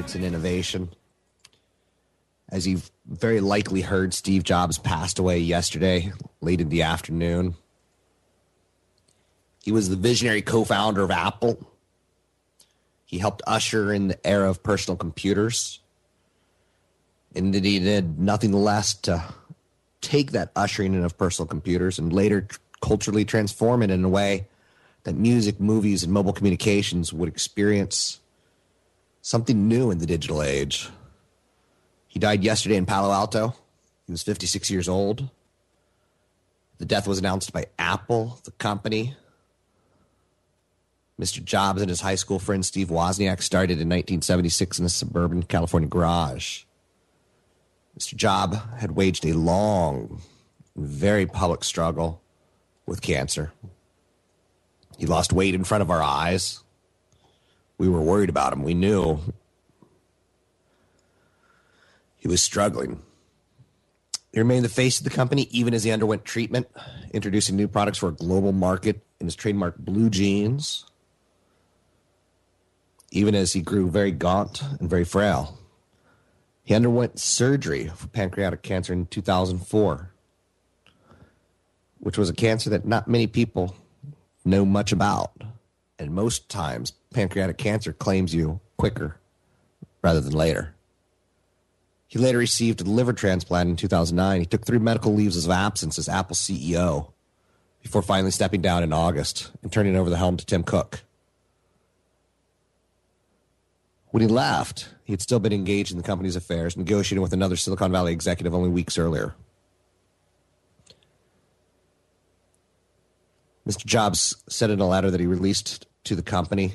gadgets and innovation. As you've very likely heard, Steve Jobs passed away yesterday, late in the afternoon. He was the visionary co founder of Apple. He helped usher in the era of personal computers. And he did nothing less to take that ushering in of personal computers and later culturally transform it in a way that music, movies, and mobile communications would experience something new in the digital age. He died yesterday in Palo Alto. He was 56 years old. The death was announced by Apple, the company. Mr. Jobs and his high school friend Steve Wozniak started in 1976 in a suburban California garage. Mr. Job had waged a long, very public struggle with cancer. He lost weight in front of our eyes. We were worried about him. We knew he was struggling. He remained the face of the company even as he underwent treatment, introducing new products for a global market in his trademark blue jeans, even as he grew very gaunt and very frail. He underwent surgery for pancreatic cancer in 2004, which was a cancer that not many people know much about. And most times, pancreatic cancer claims you quicker rather than later. He later received a liver transplant in 2009. He took three medical leaves of absence as Apple CEO before finally stepping down in August and turning over the helm to Tim Cook. When he left, he had still been engaged in the company's affairs, negotiating with another Silicon Valley executive only weeks earlier. Mr. Jobs said in a letter that he released to the company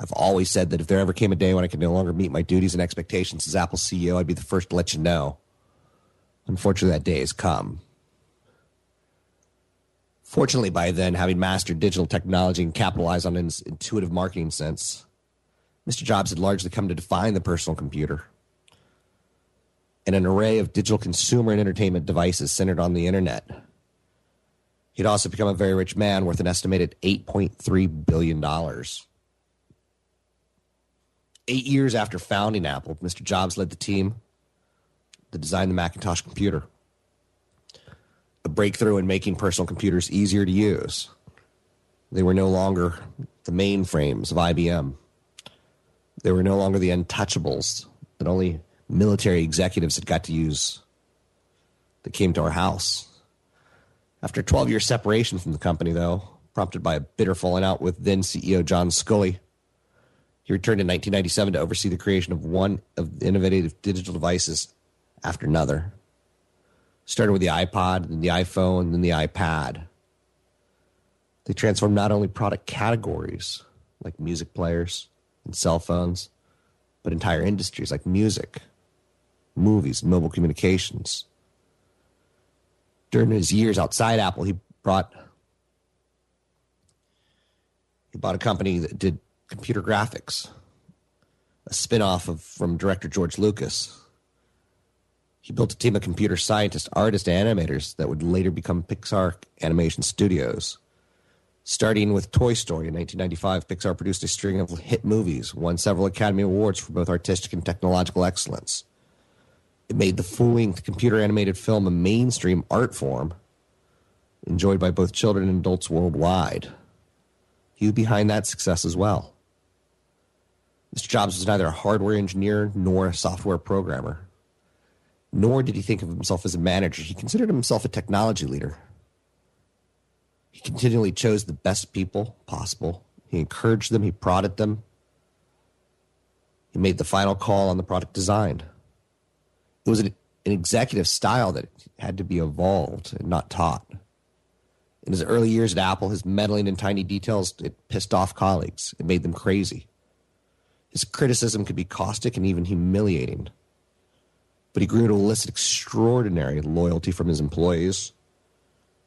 I've always said that if there ever came a day when I could no longer meet my duties and expectations as Apple CEO, I'd be the first to let you know. Unfortunately, that day has come. Fortunately, by then, having mastered digital technology and capitalized on its intuitive marketing sense, Mr. Jobs had largely come to define the personal computer. And an array of digital consumer and entertainment devices centered on the internet. He'd also become a very rich man worth an estimated $8.3 billion. Eight years after founding Apple, Mr. Jobs led the team to design the Macintosh computer, a breakthrough in making personal computers easier to use. They were no longer the mainframes of IBM. They were no longer the untouchables that only military executives had got to use that came to our house. After 12 year separation from the company, though, prompted by a bitter falling out with then CEO John Sculley, he returned in 1997 to oversee the creation of one of the innovative digital devices after another. Started with the iPod, then the iPhone, then the iPad. They transformed not only product categories like music players and cell phones, but entire industries like music, movies, mobile communications. During his years outside Apple, he brought he bought a company that did computer graphics, a spin-off of from director George Lucas. He built a team of computer scientists, artists, and animators that would later become Pixar Animation Studios. Starting with Toy Story in 1995, Pixar produced a string of hit movies, won several Academy Awards for both artistic and technological excellence. It made the full length computer animated film a mainstream art form enjoyed by both children and adults worldwide. He was behind that success as well. Mr. Jobs was neither a hardware engineer nor a software programmer. Nor did he think of himself as a manager. He considered himself a technology leader. He continually chose the best people possible. He encouraged them, he prodded them. He made the final call on the product design. It was an, an executive style that had to be evolved and not taught. In his early years at Apple, his meddling in tiny details it pissed off colleagues. It made them crazy. His criticism could be caustic and even humiliating. But he grew to elicit extraordinary loyalty from his employees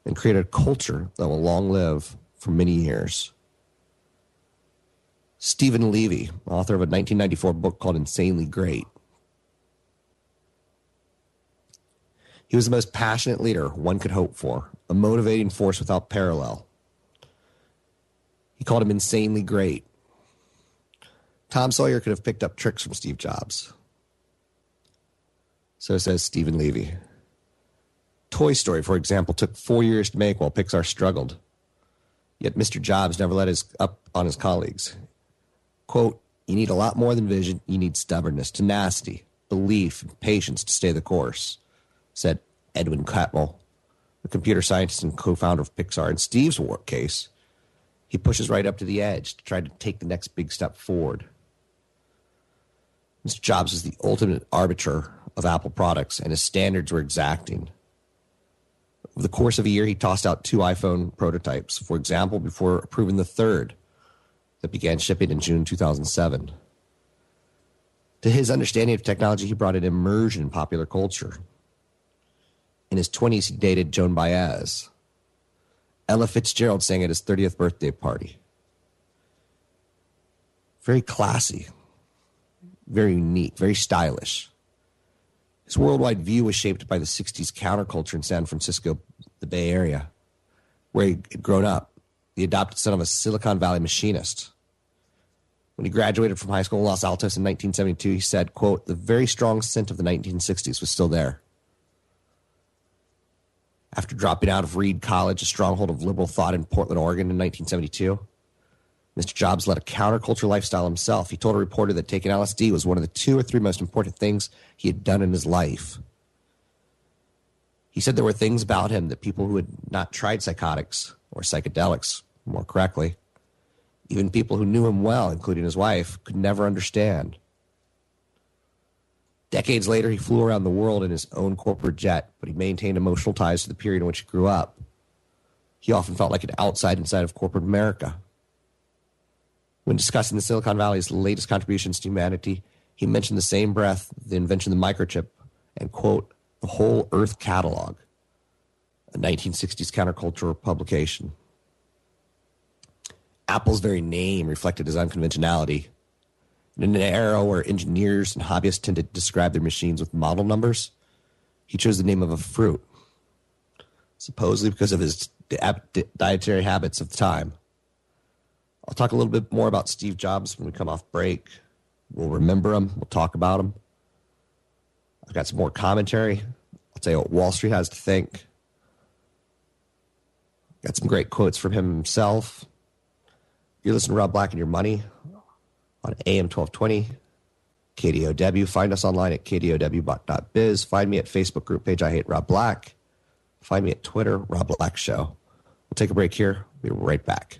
and created a culture that will long live for many years. Steven Levy, author of a 1994 book called Insanely Great. He was the most passionate leader one could hope for, a motivating force without parallel. He called him insanely great. Tom Sawyer could have picked up tricks from Steve Jobs. So says Steven Levy. Toy Story, for example, took four years to make while Pixar struggled. Yet Mr. Jobs never let his up on his colleagues. Quote, you need a lot more than vision, you need stubbornness, tenacity, belief, and patience to stay the course, said Edwin Catmull, the computer scientist and co-founder of Pixar. In Steve's work case, he pushes right up to the edge to try to take the next big step forward. Mr. Jobs is the ultimate arbiter of Apple products, and his standards were exacting. Over the course of a year, he tossed out two iPhone prototypes, for example, before approving the third that began shipping in June 2007. To his understanding of technology, he brought an immersion in popular culture. In his 20s, he dated Joan Baez. Ella Fitzgerald sang at his 30th birthday party. Very classy, very unique, very stylish. His worldwide view was shaped by the 60s counterculture in San Francisco, the Bay Area, where he had grown up, the adopted son of a Silicon Valley machinist. When he graduated from high school in Los Altos in 1972, he said, quote, the very strong scent of the 1960s was still there. After dropping out of Reed College, a stronghold of liberal thought in Portland, Oregon in 1972, Mr. Jobs led a counterculture lifestyle himself. He told a reporter that taking LSD was one of the two or three most important things he had done in his life. He said there were things about him that people who had not tried psychotics or psychedelics, more correctly, even people who knew him well, including his wife, could never understand. Decades later, he flew around the world in his own corporate jet, but he maintained emotional ties to the period in which he grew up. He often felt like an outside inside of corporate America. When discussing the Silicon Valley's latest contributions to humanity, he mentioned the same breath the invention of the microchip and, quote, the whole Earth catalog, a 1960s countercultural publication. Apple's very name reflected his unconventionality. In an era where engineers and hobbyists tend to describe their machines with model numbers, he chose the name of a fruit, supposedly because of his di- dietary habits of the time. I'll talk a little bit more about Steve Jobs when we come off break. We'll remember him. We'll talk about him. I've got some more commentary. I'll tell you what Wall Street has to think. Got some great quotes from him himself. You're listening to Rob Black and Your Money on AM 1220, KDOW. Find us online at kdow.biz. Find me at Facebook group page I Hate Rob Black. Find me at Twitter, Rob Black Show. We'll take a break here. We'll be right back.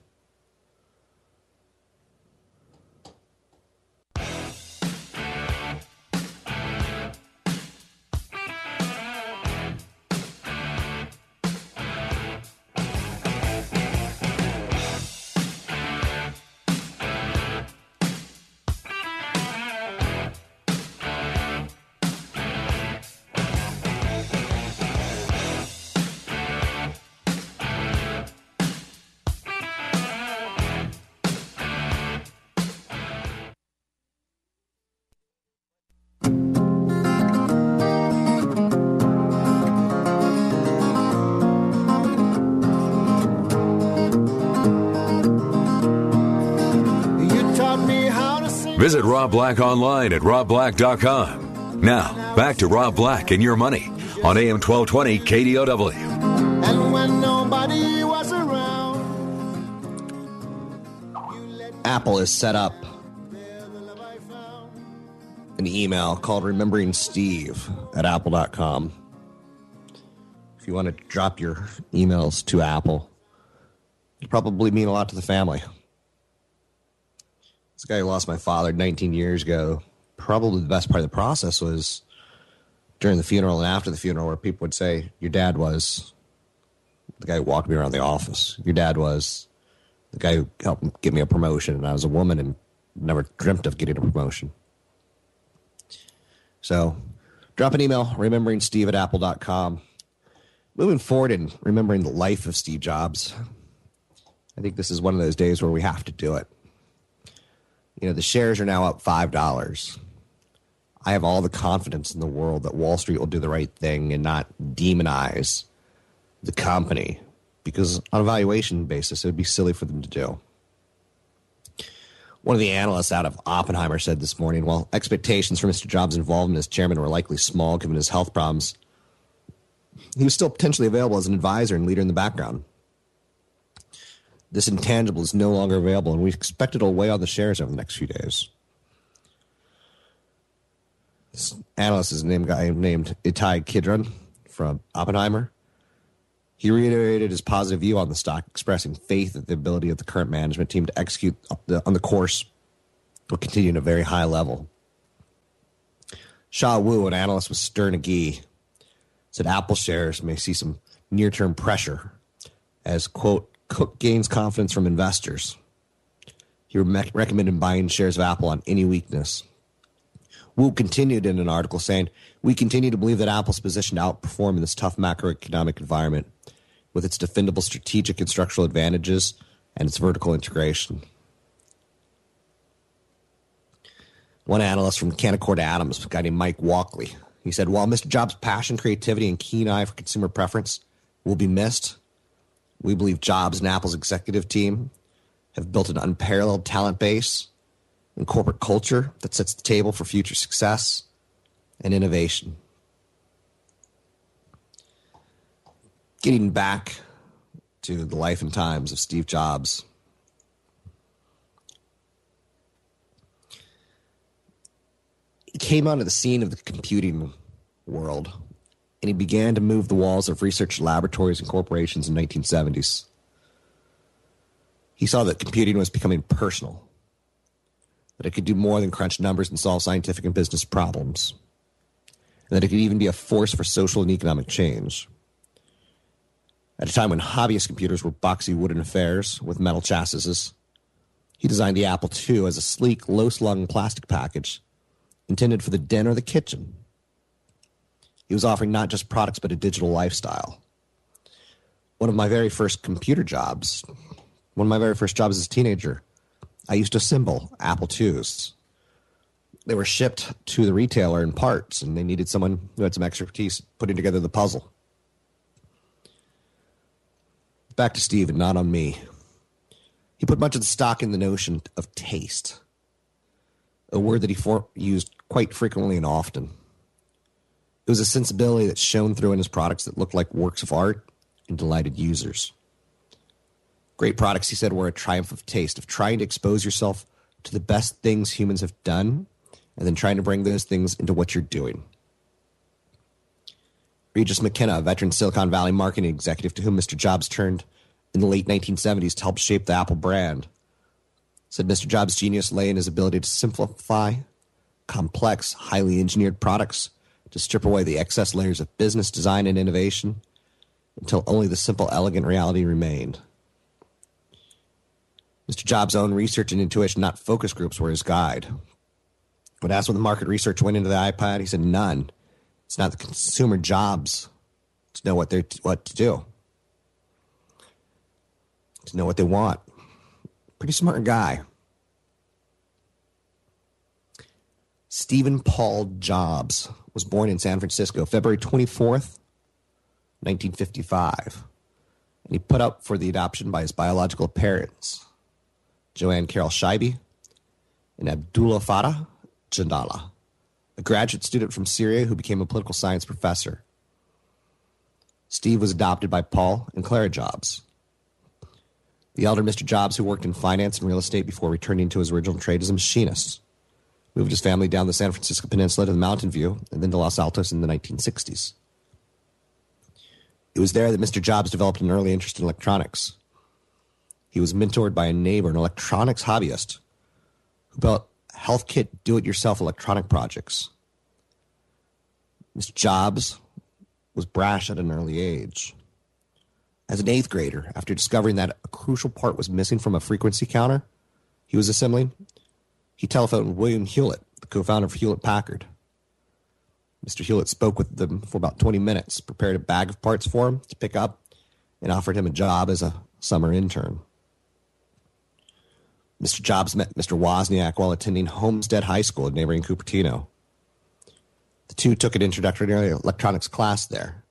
Black online at robblack.com. Now, back to Rob Black and your money on AM 1220 KDOW. And when nobody was around, Apple is set up an email called Remembering Steve at apple.com. If you want to drop your emails to Apple, it probably mean a lot to the family. This guy who lost my father 19 years ago, probably the best part of the process was during the funeral and after the funeral, where people would say, Your dad was the guy who walked me around the office. Your dad was the guy who helped get me a promotion, and I was a woman and never dreamt of getting a promotion. So drop an email, remembering Steve at apple.com. Moving forward and remembering the life of Steve Jobs, I think this is one of those days where we have to do it. You know, the shares are now up $5. I have all the confidence in the world that Wall Street will do the right thing and not demonize the company because on a valuation basis, it would be silly for them to do. One of the analysts out of Oppenheimer said this morning, while expectations for Mr. Jobs' involvement as chairman were likely small given his health problems, he was still potentially available as an advisor and leader in the background. This intangible is no longer available, and we expect it'll weigh on the shares over the next few days. This analyst is a name guy named Itai Kidron from Oppenheimer. He reiterated his positive view on the stock, expressing faith that the ability of the current management team to execute on the course will continue at a very high level. Shaw Wu, an analyst with Sterne Agee, said Apple shares may see some near term pressure as, quote, Cook gains confidence from investors. He re- recommended buying shares of Apple on any weakness. Wu continued in an article saying, We continue to believe that Apple's position to outperform in this tough macroeconomic environment with its defendable strategic and structural advantages and its vertical integration. One analyst from Canaccord Adams, a guy named Mike Walkley, he said, While Mr. Jobs' passion, creativity, and keen eye for consumer preference will be missed, we believe Jobs and Apple's executive team have built an unparalleled talent base and corporate culture that sets the table for future success and innovation. Getting back to the life and times of Steve Jobs. He came onto the scene of the computing world and he began to move the walls of research laboratories and corporations in the 1970s. He saw that computing was becoming personal that it could do more than crunch numbers and solve scientific and business problems, and that it could even be a force for social and economic change. At a time when hobbyist computers were boxy wooden affairs with metal chassis, he designed the Apple II as a sleek, low slung plastic package intended for the den or the kitchen. He was offering not just products, but a digital lifestyle. One of my very first computer jobs, one of my very first jobs as a teenager, I used to assemble Apple IIs. They were shipped to the retailer in parts, and they needed someone who had some expertise putting together the puzzle. Back to Steve and not on me. He put much of the stock in the notion of taste, a word that he for- used quite frequently and often. It was a sensibility that shone through in his products that looked like works of art and delighted users. Great products, he said, were a triumph of taste, of trying to expose yourself to the best things humans have done and then trying to bring those things into what you're doing. Regis McKenna, a veteran Silicon Valley marketing executive to whom Mr. Jobs turned in the late 1970s to help shape the Apple brand, said Mr. Jobs' genius lay in his ability to simplify complex, highly engineered products, to strip away the excess layers of business design and innovation until only the simple, elegant reality remained. Mr. Jobs' own research and intuition, not focus groups, were his guide. When asked when the market research went into the iPad, he said none. It's not the consumer jobs to know what they what to do, to know what they want. Pretty smart guy. Stephen Paul Jobs was born in San Francisco, February 24th, 1955. And he put up for the adoption by his biological parents, Joanne Carroll Scheibe and Abdullah Fattah Jandala, a graduate student from Syria who became a political science professor. Steve was adopted by Paul and Clara Jobs. The elder Mr. Jobs, who worked in finance and real estate before returning to his original trade as a machinist, moved his family down the San Francisco Peninsula to the Mountain View and then to Los Altos in the 1960s. It was there that Mr. Jobs developed an early interest in electronics. He was mentored by a neighbor, an electronics hobbyist, who built Heathkit do it yourself electronic projects. Mr. Jobs was brash at an early age. As an eighth grader, after discovering that a crucial part was missing from a frequency counter he was assembling, he telephoned William Hewlett, the co founder of Hewlett Packard. Mr. Hewlett spoke with them for about 20 minutes, prepared a bag of parts for him to pick up, and offered him a job as a summer intern. Mr. Jobs met Mr. Wozniak while attending Homestead High School in neighboring Cupertino. The two took an introductory electronics class there.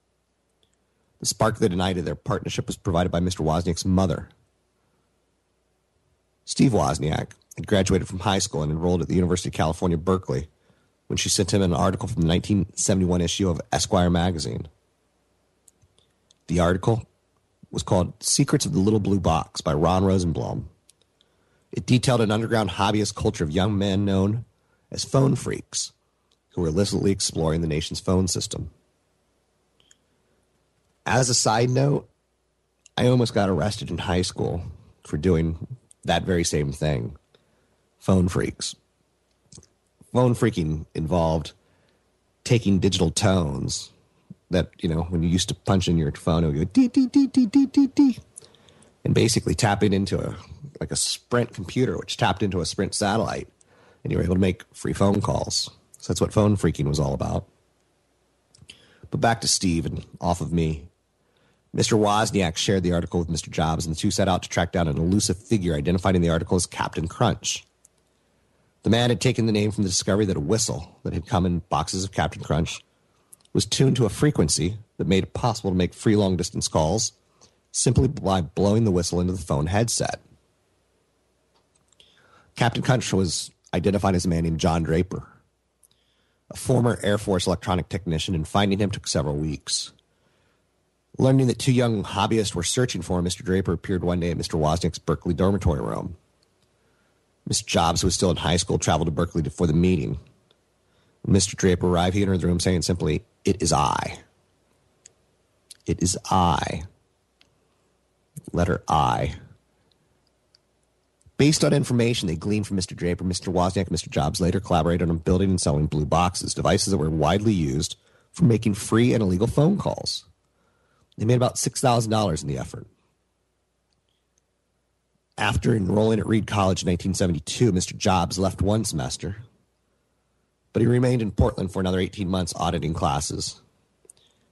The spark that ignited their partnership was provided by Mr. Wozniak's mother. Steve Wozniak had graduated from high school and enrolled at the University of California, Berkeley, when she sent him an article from the 1971 issue of Esquire magazine. The article was called Secrets of the Little Blue Box by Ron Rosenbaum. It detailed an underground hobbyist culture of young men known as phone freaks who were illicitly exploring the nation's phone system. As a side note, I almost got arrested in high school for doing that very same thing. Phone freaks. Phone freaking involved taking digital tones that, you know, when you used to punch in your phone, it would go dee dee dee dee dee dee dee. And basically tapping into a like a Sprint computer, which tapped into a Sprint satellite, and you were able to make free phone calls. So that's what phone freaking was all about. But back to Steve and off of me. Mr. Wozniak shared the article with Mr. Jobs, and the two set out to track down an elusive figure identified in the article as Captain Crunch. The man had taken the name from the discovery that a whistle that had come in boxes of Captain Crunch was tuned to a frequency that made it possible to make free long distance calls simply by blowing the whistle into the phone headset. Captain Crunch was identified as a man named John Draper, a former Air Force electronic technician, and finding him took several weeks. Learning that two young hobbyists were searching for him, Mr. Draper appeared one day at Mr. Wozniak's Berkeley dormitory room. Mr. Jobs, who was still in high school, traveled to Berkeley for the meeting. Mr. Draper arrived, he entered the room saying simply, It is I. It is I. Letter I. Based on information they gleaned from Mr. Draper, Mr. Wozniak, and Mr. Jobs later collaborated on building and selling blue boxes, devices that were widely used for making free and illegal phone calls. They made about $6,000 in the effort. After enrolling at Reed College in 1972, Mr. Jobs left one semester, but he remained in Portland for another 18 months auditing classes.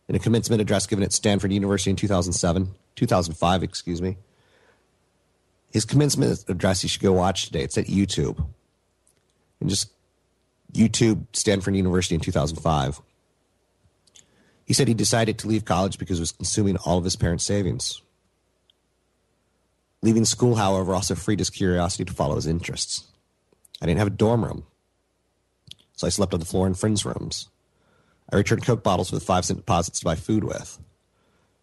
In a commencement address given at Stanford University in 2007, 2005, excuse me, his commencement address you should go watch today. It's at YouTube. And just YouTube Stanford University in 2005. He said he decided to leave college because it was consuming all of his parents' savings. Leaving school, however, also freed his curiosity to follow his interests. I didn't have a dorm room, so I slept on the floor in friends' rooms. I returned Coke bottles with five cent deposits to buy food with.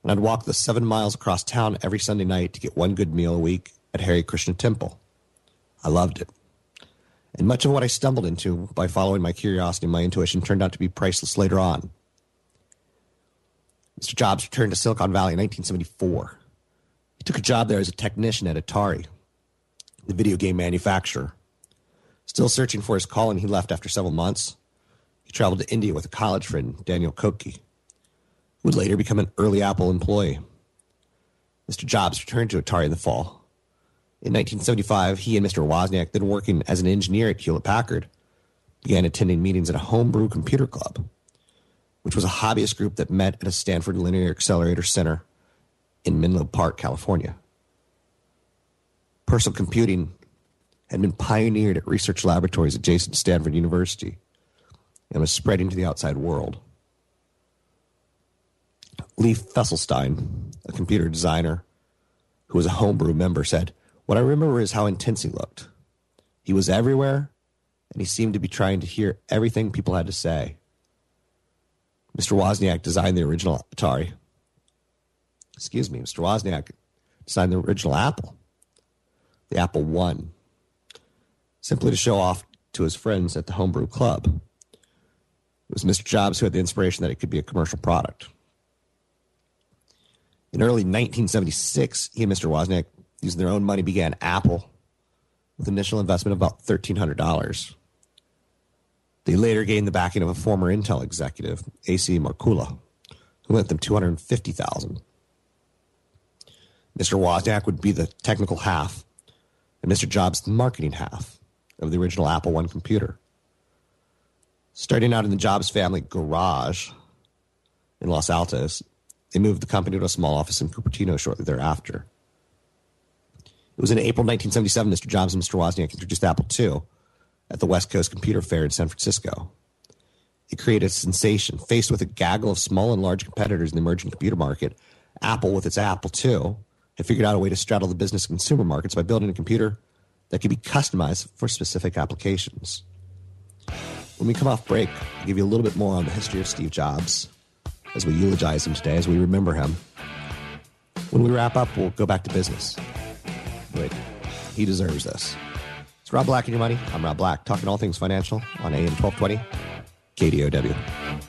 And I'd walk the seven miles across town every Sunday night to get one good meal a week at Hare Krishna Temple. I loved it. And much of what I stumbled into by following my curiosity and my intuition turned out to be priceless later on. Mr. Jobs returned to Silicon Valley in 1974. He took a job there as a technician at Atari, the video game manufacturer. Still searching for his calling, he left after several months. He traveled to India with a college friend, Daniel Kottke, who would later become an early Apple employee. Mr. Jobs returned to Atari in the fall. In 1975, he and Mr. Wozniak, then working as an engineer at Hewlett Packard, began attending meetings at a homebrew computer club, which was a hobbyist group that met at a Stanford Linear Accelerator Center in Menlo Park, California. Personal computing had been pioneered at research laboratories adjacent to Stanford University and was spreading to the outside world. Lee Felsenstein, a computer designer who was a homebrew member, said, What I remember is how intense he looked. He was everywhere, and he seemed to be trying to hear everything people had to say. Mr. Wozniak designed the original Atari. Excuse me, Mr. Wozniak designed the original Apple, the Apple One, simply to show off to his friends at the Homebrew Club. It was Mr. Jobs who had the inspiration that it could be a commercial product. In early 1976, he and Mr. Wozniak, using their own money, began Apple with initial investment of about $1,300. They later gained the backing of a former Intel executive, A.C. Markkula, who lent them 250000 Mr. Wozniak would be the technical half, and Mr. Jobs the marketing half of the original Apple I computer. Starting out in the Jobs family garage in Los Altos, they moved the company to a small office in Cupertino shortly thereafter. It was in April 1977 Mr. Jobs and Mr. Wozniak introduced Apple II at the West Coast Computer Fair in San Francisco. It created a sensation. Faced with a gaggle of small and large competitors in the emerging computer market, Apple, with its Apple II, had figured out a way to straddle the business and consumer markets by building a computer that could be customized for specific applications. When we come off break, I'll give you a little bit more on the history of Steve Jobs as we eulogize him today, as we remember him. When we wrap up, we'll go back to business. But he deserves this. It's Rob Black and Your Money. I'm Rob Black, talking all things financial on AM 1220, KDOW.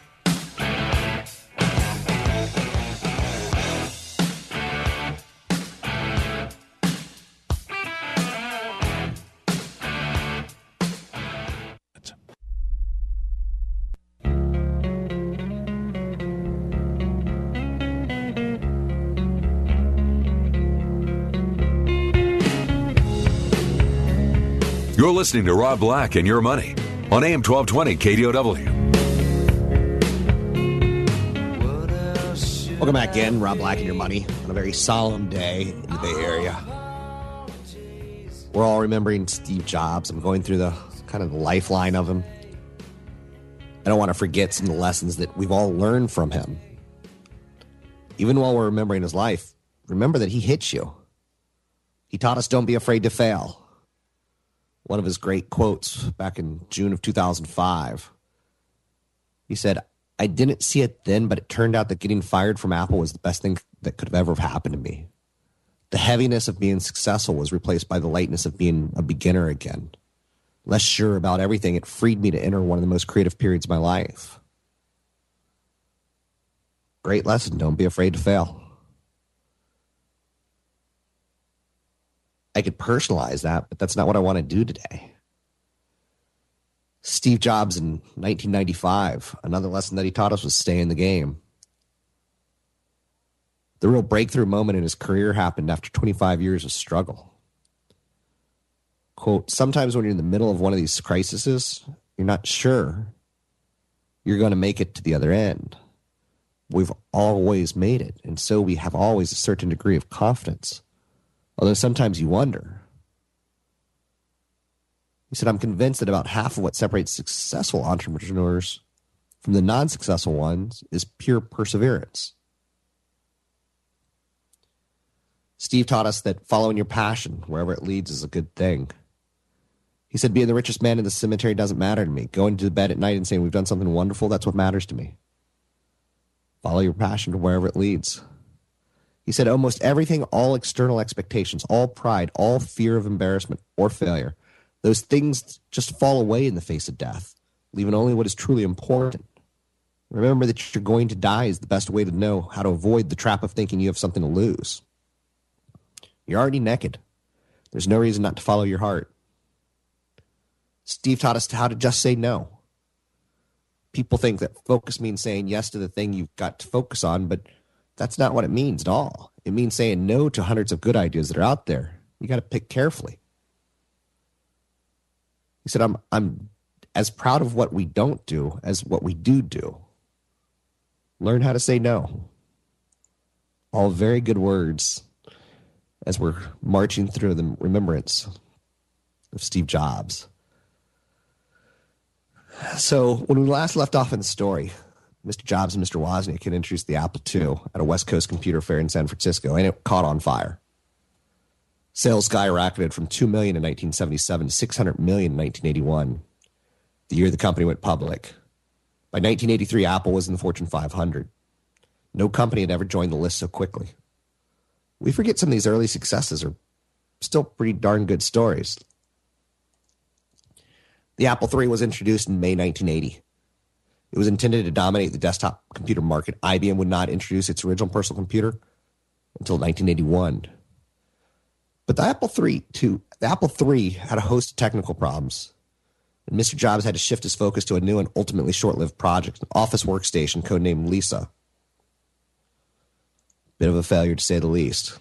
You're listening to Rob Black and Your Money on AM 1220 KDOW. Welcome back in, Rob Black and Your Money, on a very solemn day in the Bay Area. We're all remembering Steve Jobs. I'm going through the kind of the lifeline of him. I don't want to forget some of the lessons that we've all learned from him. Even while we're remembering his life, remember that he hit you. He taught us don't be afraid to fail. One of his great quotes back in June of 2005. He said, I didn't see it then, but it turned out that getting fired from Apple was the best thing that could have ever happened to me. The heaviness of being successful was replaced by the lightness of being a beginner again. Less sure about everything, it freed me to enter one of the most creative periods of my life. Great lesson. Don't be afraid to fail. I could personalize that, but that's not what I want to do today. Steve Jobs in 1995, another lesson that he taught us was stay in the game. The real breakthrough moment in his career happened after 25 years of struggle. Quote, sometimes when you're in the middle of one of these crises, you're not sure you're going to make it to the other end. We've always made it, and so we have always a certain degree of confidence. Although sometimes you wonder. He said, I'm convinced that about half of what separates successful entrepreneurs from the non successful ones is pure perseverance. Steve taught us that following your passion, wherever it leads, is a good thing. He said, Being the richest man in the cemetery doesn't matter to me. Going to bed at night and saying, We've done something wonderful, that's what matters to me. Follow your passion to wherever it leads. He said, Almost everything, all external expectations, all pride, all fear of embarrassment or failure, those things just fall away in the face of death, leaving only what is truly important. Remember that you're going to die is the best way to know how to avoid the trap of thinking you have something to lose. You're already naked. There's no reason not to follow your heart. Steve taught us how to just say no. People think that focus means saying yes to the thing you've got to focus on, but that's not what it means at all. It means saying no to hundreds of good ideas that are out there. You got to pick carefully. He said, I'm, I'm as proud of what we don't do as what we do do. Learn how to say no. All very good words as we're marching through the remembrance of Steve Jobs. So, when we last left off in the story, Mr. Jobs and Mr. Wozniak had introduced the Apple II at a West Coast computer fair in San Francisco, and it caught on fire. Sales skyrocketed from 2 million in 1977 to 600 million in 1981, the year the company went public. By 1983, Apple was in the Fortune 500. No company had ever joined the list so quickly. We forget some of these early successes are still pretty darn good stories. The Apple III was introduced in May 1980. It was intended to dominate the desktop computer market. IBM would not introduce its original personal computer until 1981. But the Apple III, too, the Apple III had a host of technical problems. And Mr. Jobs had to shift his focus to a new and ultimately short-lived project, an office workstation codenamed Lisa. Bit of a failure to say the least.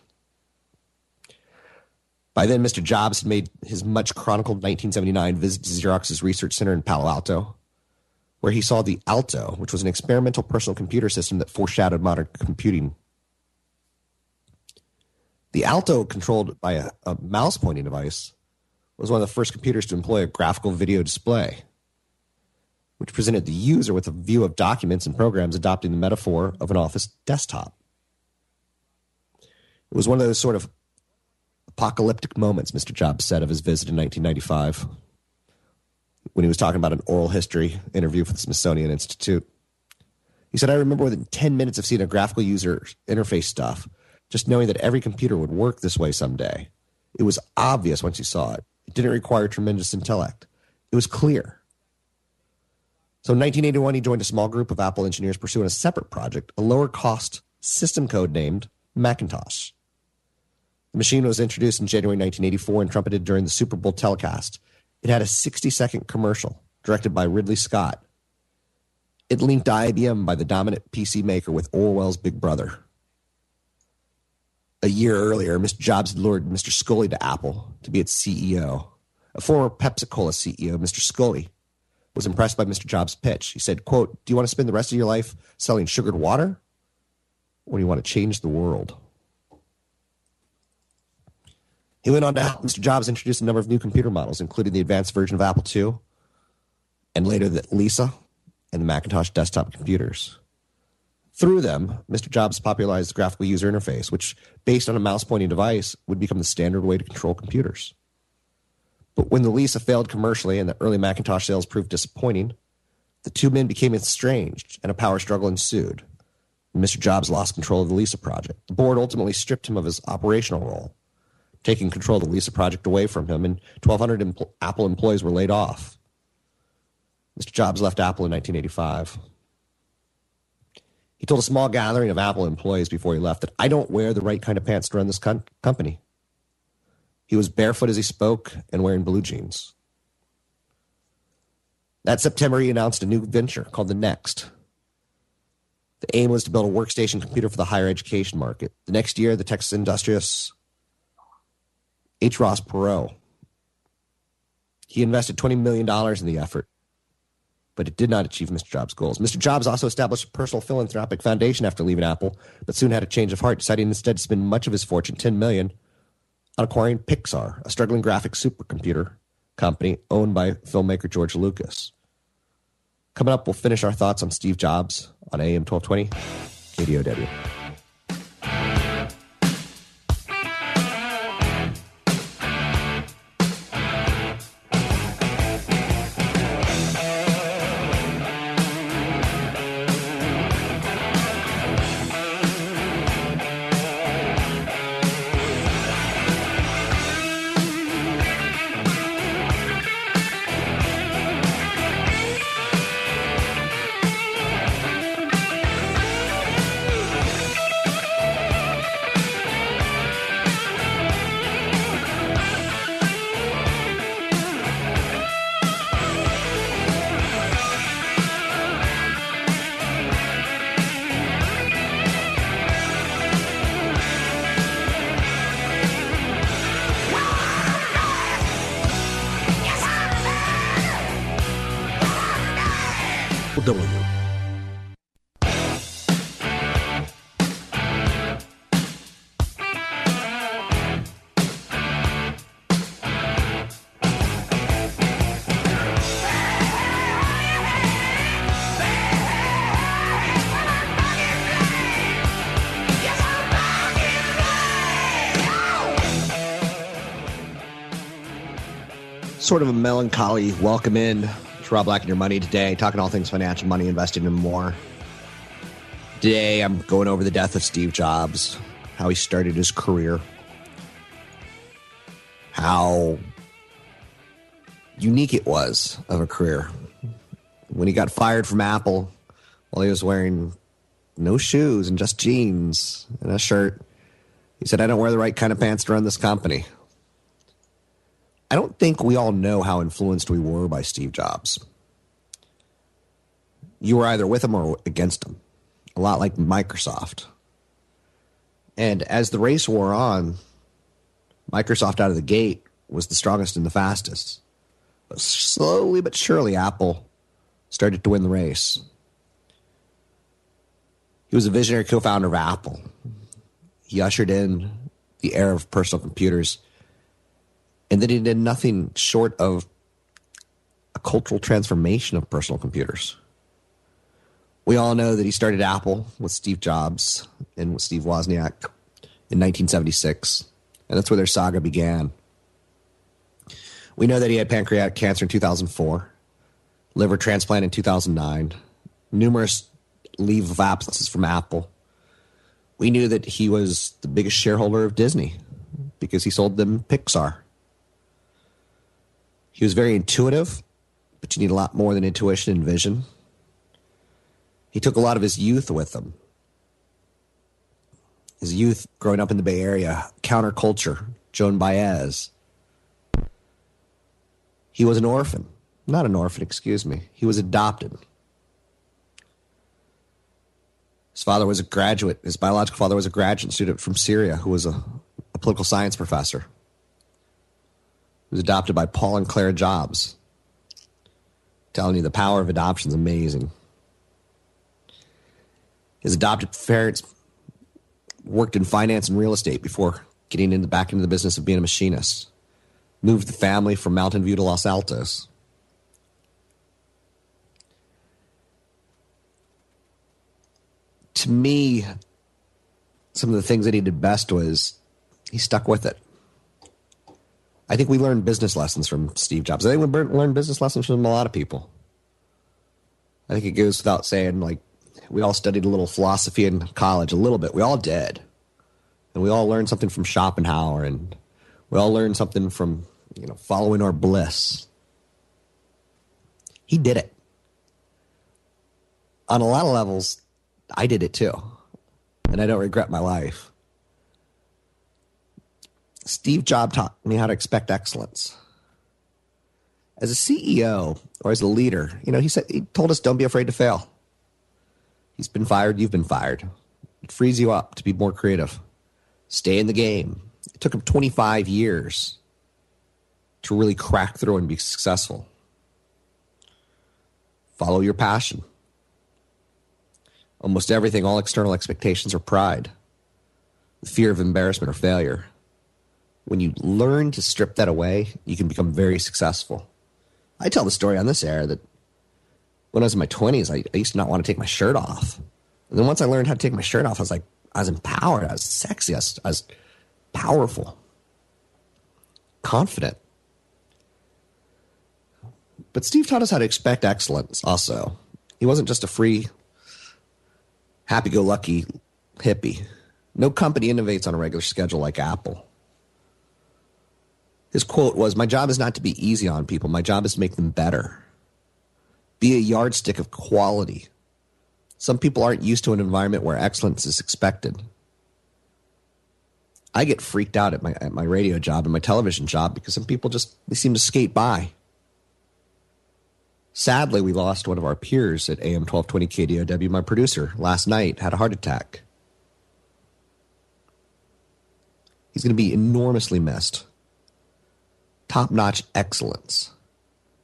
By then, Mr. Jobs had made his much chronicled 1979 visit to Xerox's research center in Palo Alto, where he saw the Alto, which was an experimental personal computer system that foreshadowed modern computing. The Alto, controlled by a, a mouse pointing device, was one of the first computers to employ a graphical video display, which presented the user with a view of documents and programs adopting the metaphor of an office desktop. It was one of those sort of apocalyptic moments, Mr. Jobs said of his visit in 1995 when he was talking about an oral history interview for the Smithsonian Institute. He said, I remember within 10 minutes of seeing a graphical user interface stuff, just knowing that every computer would work this way someday. It was obvious once you saw it. It didn't require tremendous intellect. It was clear. So in 1981, he joined a small group of Apple engineers pursuing a separate project, a lower cost system code named Macintosh. The machine was introduced in January 1984 and trumpeted during the Super Bowl telecast. It had a 60 second commercial directed by Ridley Scott. It linked IBM by the dominant PC maker with Orwell's Big Brother. A year earlier, Mr. Jobs had lured Mr. Sculley to Apple to be its CEO. A former Pepsi Cola CEO, Mr. Sculley, was impressed by Mr. Jobs' pitch. He said, quote, Do you want to spend the rest of your life selling sugared water? Or do you want to change the world? He went on to help Mr. Jobs introduce a number of new computer models, including the advanced version of Apple II, and later the Lisa and the Macintosh desktop computers. Through them, Mr. Jobs popularized the graphical user interface, which, based on a mouse pointing device, would become the standard way to control computers. But when the Lisa failed commercially and the early Macintosh sales proved disappointing, the two men became estranged and a power struggle ensued. Mr. Jobs lost control of the Lisa project. The board ultimately stripped him of his operational role, taking control of the Lisa project away from him, and 1,200 empl- Apple employees were laid off. Mr. Jobs left Apple in 1985. He told a small gathering of Apple employees before he left that I don't wear the right kind of pants to run this com- company. He was barefoot as he spoke and wearing blue jeans. That September, he announced a new venture called the Next. The aim was to build a workstation computer for the higher education market. The next year, the Texas industrious H. Ross Perot. He invested $20 million in the effort, but it did not achieve Mr. Jobs' goals. Mr. Jobs also established a personal philanthropic foundation after leaving Apple, but soon had a change of heart, deciding instead to spend much of his fortune, 10 million, on acquiring Pixar, a struggling graphics supercomputer company owned by filmmaker George Lucas. Coming up, we'll finish our thoughts on Steve Jobs on AM 1220, KDOW. Melancholy welcome in to Rob Black and Your Money today, talking all things financial, money, investing, and more. Today, I'm going over the death of Steve Jobs, how he started his career, how unique it was of a career. When he got fired from Apple while he was wearing no shoes and just jeans and a shirt, he said, I don't wear the right kind of pants to run this company. I don't think we all know how influenced we were by Steve Jobs. You were either with him or against him, a lot like Microsoft. And as the race wore on, Microsoft out of the gate was the strongest and the fastest. But slowly but surely, Apple started to win the race. He was a visionary co founder of Apple. He ushered in the era of personal computers. And then he did nothing short of a cultural transformation of personal computers. We all know that he started Apple with Steve Jobs and with Steve Wozniak in 1976. And that's where their saga began. We know that he had pancreatic cancer in 2004, liver transplant in 2009, numerous leave of absences from Apple. We knew that he was the biggest shareholder of Disney because he sold them Pixar. He was very intuitive, but you need a lot more than intuition and vision. He took a lot of his youth with him. His youth growing up in the Bay Area, counterculture, Joan Baez. He was an orphan. Not an orphan, excuse me. He was adopted. His father was a graduate. His biological father was a graduate student from Syria who was a, a political science professor. He was adopted by Paul and Clara Jobs. telling you the power of adoption is amazing. His adopted parents worked in finance and real estate before getting into, back into the business of being a machinist. Moved the family from Mountain View to Los Altos. To me, some of the things that he did best was he stuck with it. I think we learned business lessons from Steve Jobs. I think we learned business lessons from a lot of people. I think it goes without saying, like, we all studied a little philosophy in college, a little bit. We all did. And we all learned something from Schopenhauer and we all learned something from, you know, following our bliss. He did it. On a lot of levels, I did it too. And I don't regret my life. Steve Jobs taught me how to expect excellence. As a CEO or as a leader, you know, he said he told us don't be afraid to fail. He's been fired, you've been fired. It frees you up to be more creative. Stay in the game. It took him 25 years to really crack through and be successful. Follow your passion. Almost everything, all external expectations or pride, the fear of embarrassment or failure. When you learn to strip that away, you can become very successful. I tell the story on this air that when I was in my 20s, I, I used to not want to take my shirt off. And then once I learned how to take my shirt off, I was like, I was empowered. I was sexy. I was, I was powerful, confident. But Steve taught us how to expect excellence also. He wasn't just a free, happy go lucky hippie. No company innovates on a regular schedule like Apple. His quote was My job is not to be easy on people, my job is to make them better. Be a yardstick of quality. Some people aren't used to an environment where excellence is expected. I get freaked out at my at my radio job and my television job because some people just they seem to skate by. Sadly, we lost one of our peers at AM 1220 KDOW. My producer last night had a heart attack. He's going to be enormously missed. Top notch excellence.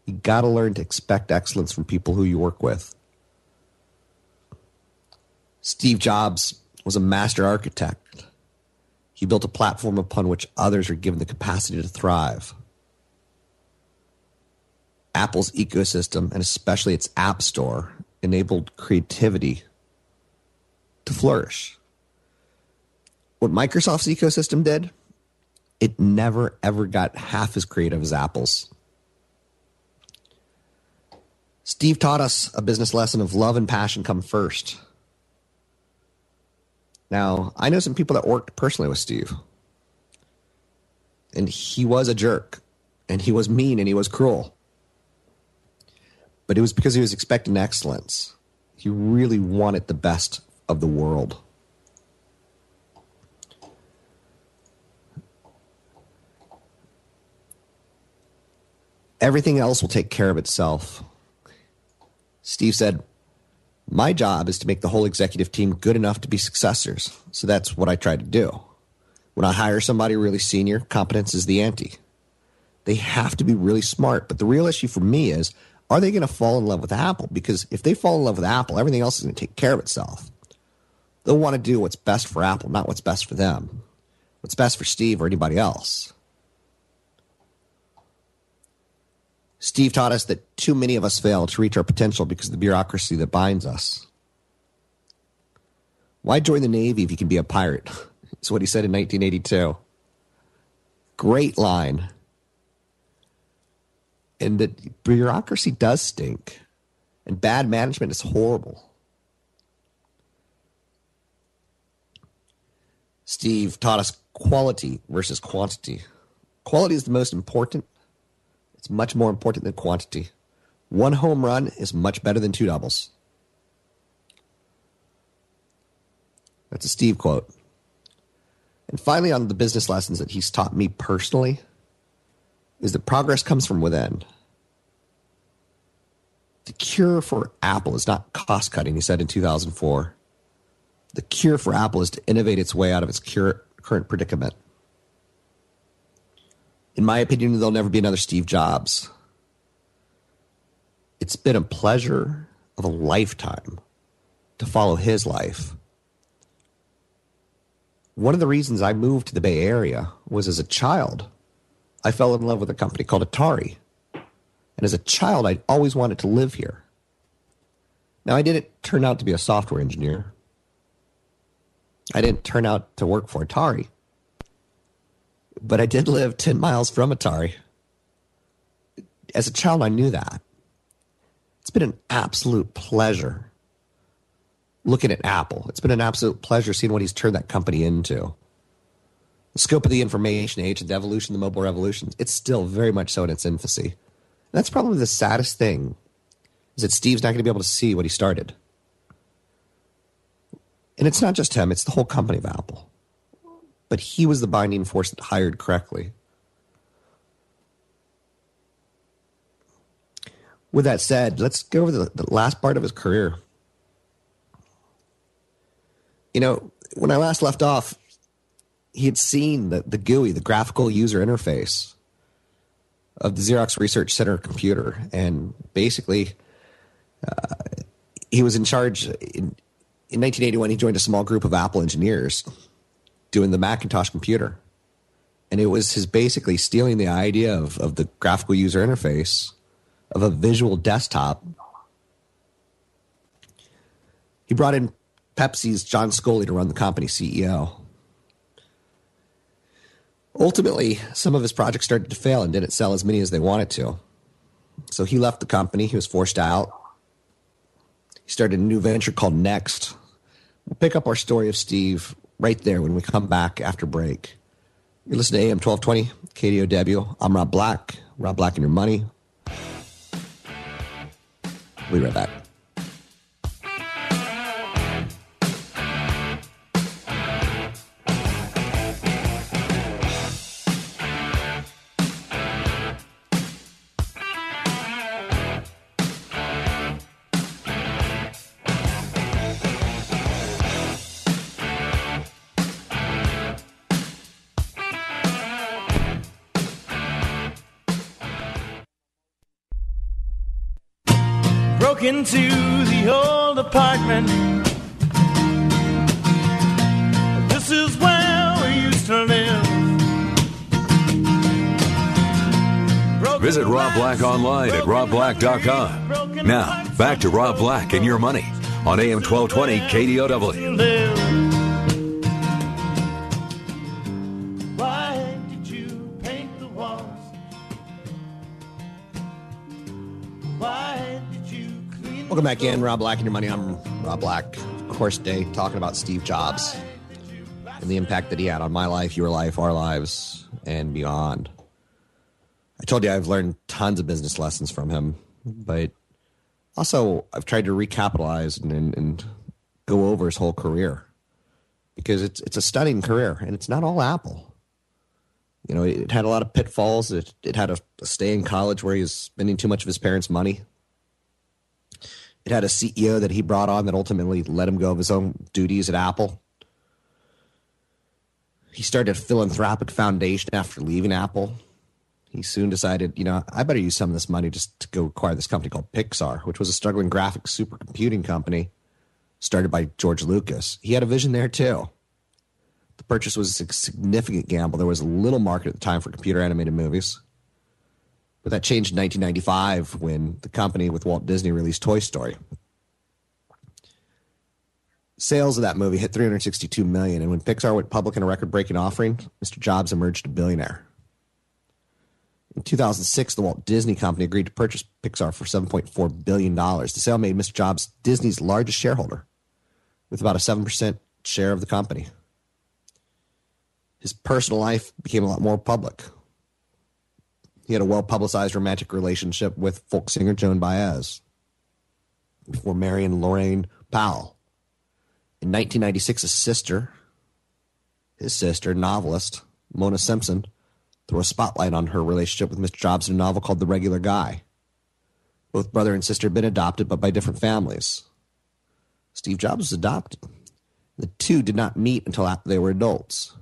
You got to learn to expect excellence from people who you work with. Steve Jobs was a master architect. He built a platform upon which others are given the capacity to thrive. Apple's ecosystem, and especially its App Store, enabled creativity to flourish. What Microsoft's ecosystem did, it never ever got half as creative as Apple's. Steve taught us a business lesson of love and passion come first. Now, I know some people that worked personally with Steve. And he was a jerk. And he was mean and he was cruel. but it was because he was expecting excellence. He really wanted the best of the world. Everything else will take care of itself. Steve said, My job is to make the whole executive team good enough to be successors. So that's what I try to do. When I hire somebody really senior, competence is the ante. They have to be really smart. But the real issue for me is are they going to fall in love with Apple? Because if they fall in love with Apple, everything else is going to take care of itself. They'll want to do what's best for Apple, not what's best for them, what's best for Steve or anybody else. Steve taught us that too many of us fail to reach our potential because of the bureaucracy that binds us. Why join the Navy if you can be a pirate? That's what he said in 1982. Great line. And that bureaucracy does stink, and bad management is horrible. Steve taught us quality versus quantity. Quality is the most important. It's much more important than quantity. One home run is much better than two doubles. That's a Steve quote. And finally, on the business lessons that he's taught me personally, is that progress comes from within. The cure for Apple is not cost cutting, he said in 2004. The cure for Apple is to innovate its way out of its cure, current predicament. In my opinion, there'll never be another Steve Jobs. It's been a pleasure of a lifetime to follow his life. One of the reasons I moved to the Bay Area was as a child, I fell in love with a company called Atari. And as a child, I'd always wanted to live here. Now, I didn't turn out to be a software engineer. I didn't turn out to work for Atari. But I did live 10 miles from Atari. As a child, I knew that. It's been an absolute pleasure looking at Apple. It's been an absolute pleasure seeing what he's turned that company into. The scope of the information age and the evolution of the mobile revolution, it's still very much so in its infancy. And that's probably the saddest thing is that Steve's not going to be able to see what he started. And it's not just him, it's the whole company of Apple. But he was the binding force that hired correctly. With that said, let's go over the, the last part of his career. You know, when I last left off, he had seen the, the GUI, the graphical user interface of the Xerox Research Center computer. And basically, uh, he was in charge. In, in 1981, he joined a small group of Apple engineers doing the Macintosh computer. And it was his basically stealing the idea of, of the graphical user interface of a visual desktop. He brought in Pepsi's John Sculley to run the company CEO. Ultimately, some of his projects started to fail and didn't sell as many as they wanted to. So he left the company. He was forced out. He started a new venture called Next. We'll pick up our story of Steve right there when we come back after break. You listen to AM 1220, KDOW. I'm Rob Black. Rob Black and your money. We'll be right back. Broke into the old apartment. This is where we used to live. Broken Visit Rob Black online at robblack.com. Now, back to Rob Black and your money on AM 1220 KDOW. Welcome back in, Rob Black and your money. I'm Rob Black. Of course, day talking about Steve Jobs and the impact that he had on my life, your life, our lives, and beyond. I told you I've learned tons of business lessons from him, but Also, I've tried to recapitalize and, and, and go over his whole career because it's it's a stunning career and it's not all Apple. You know, it had a lot of pitfalls. It, it had a, a stay in college where he was spending too much of his parents' money. It had a CEO that he brought on that ultimately let him go of his own duties at Apple. He started a philanthropic foundation after leaving Apple. He soon decided, you know, I better use some of this money just to go acquire this company called Pixar, which was a struggling graphic supercomputing company started by George Lucas. He had a vision there too. The purchase was a significant gamble. There was a little market at the time for computer animated movies. But that changed in 1995 when the company with Walt Disney released Toy Story. Sales of that movie hit 362 million, and when Pixar went public in a record-breaking offering, Mr. Jobs emerged a billionaire. In 2006, the Walt Disney Company agreed to purchase Pixar for 7.4 billion dollars. The sale made Mr. Jobs Disney's largest shareholder, with about a 7% share of the company. His personal life became a lot more public. He had a well publicized romantic relationship with folk singer Joan Baez before marrying Laurene Powell. In 1996, his sister, his sister, novelist Mona Simpson, threw a spotlight on her relationship with Mr. Jobs in a novel called The Regular Guy. Both brother and sister had been adopted, but by different families. Steve Jobs was adopted. The two did not meet until after they were adults.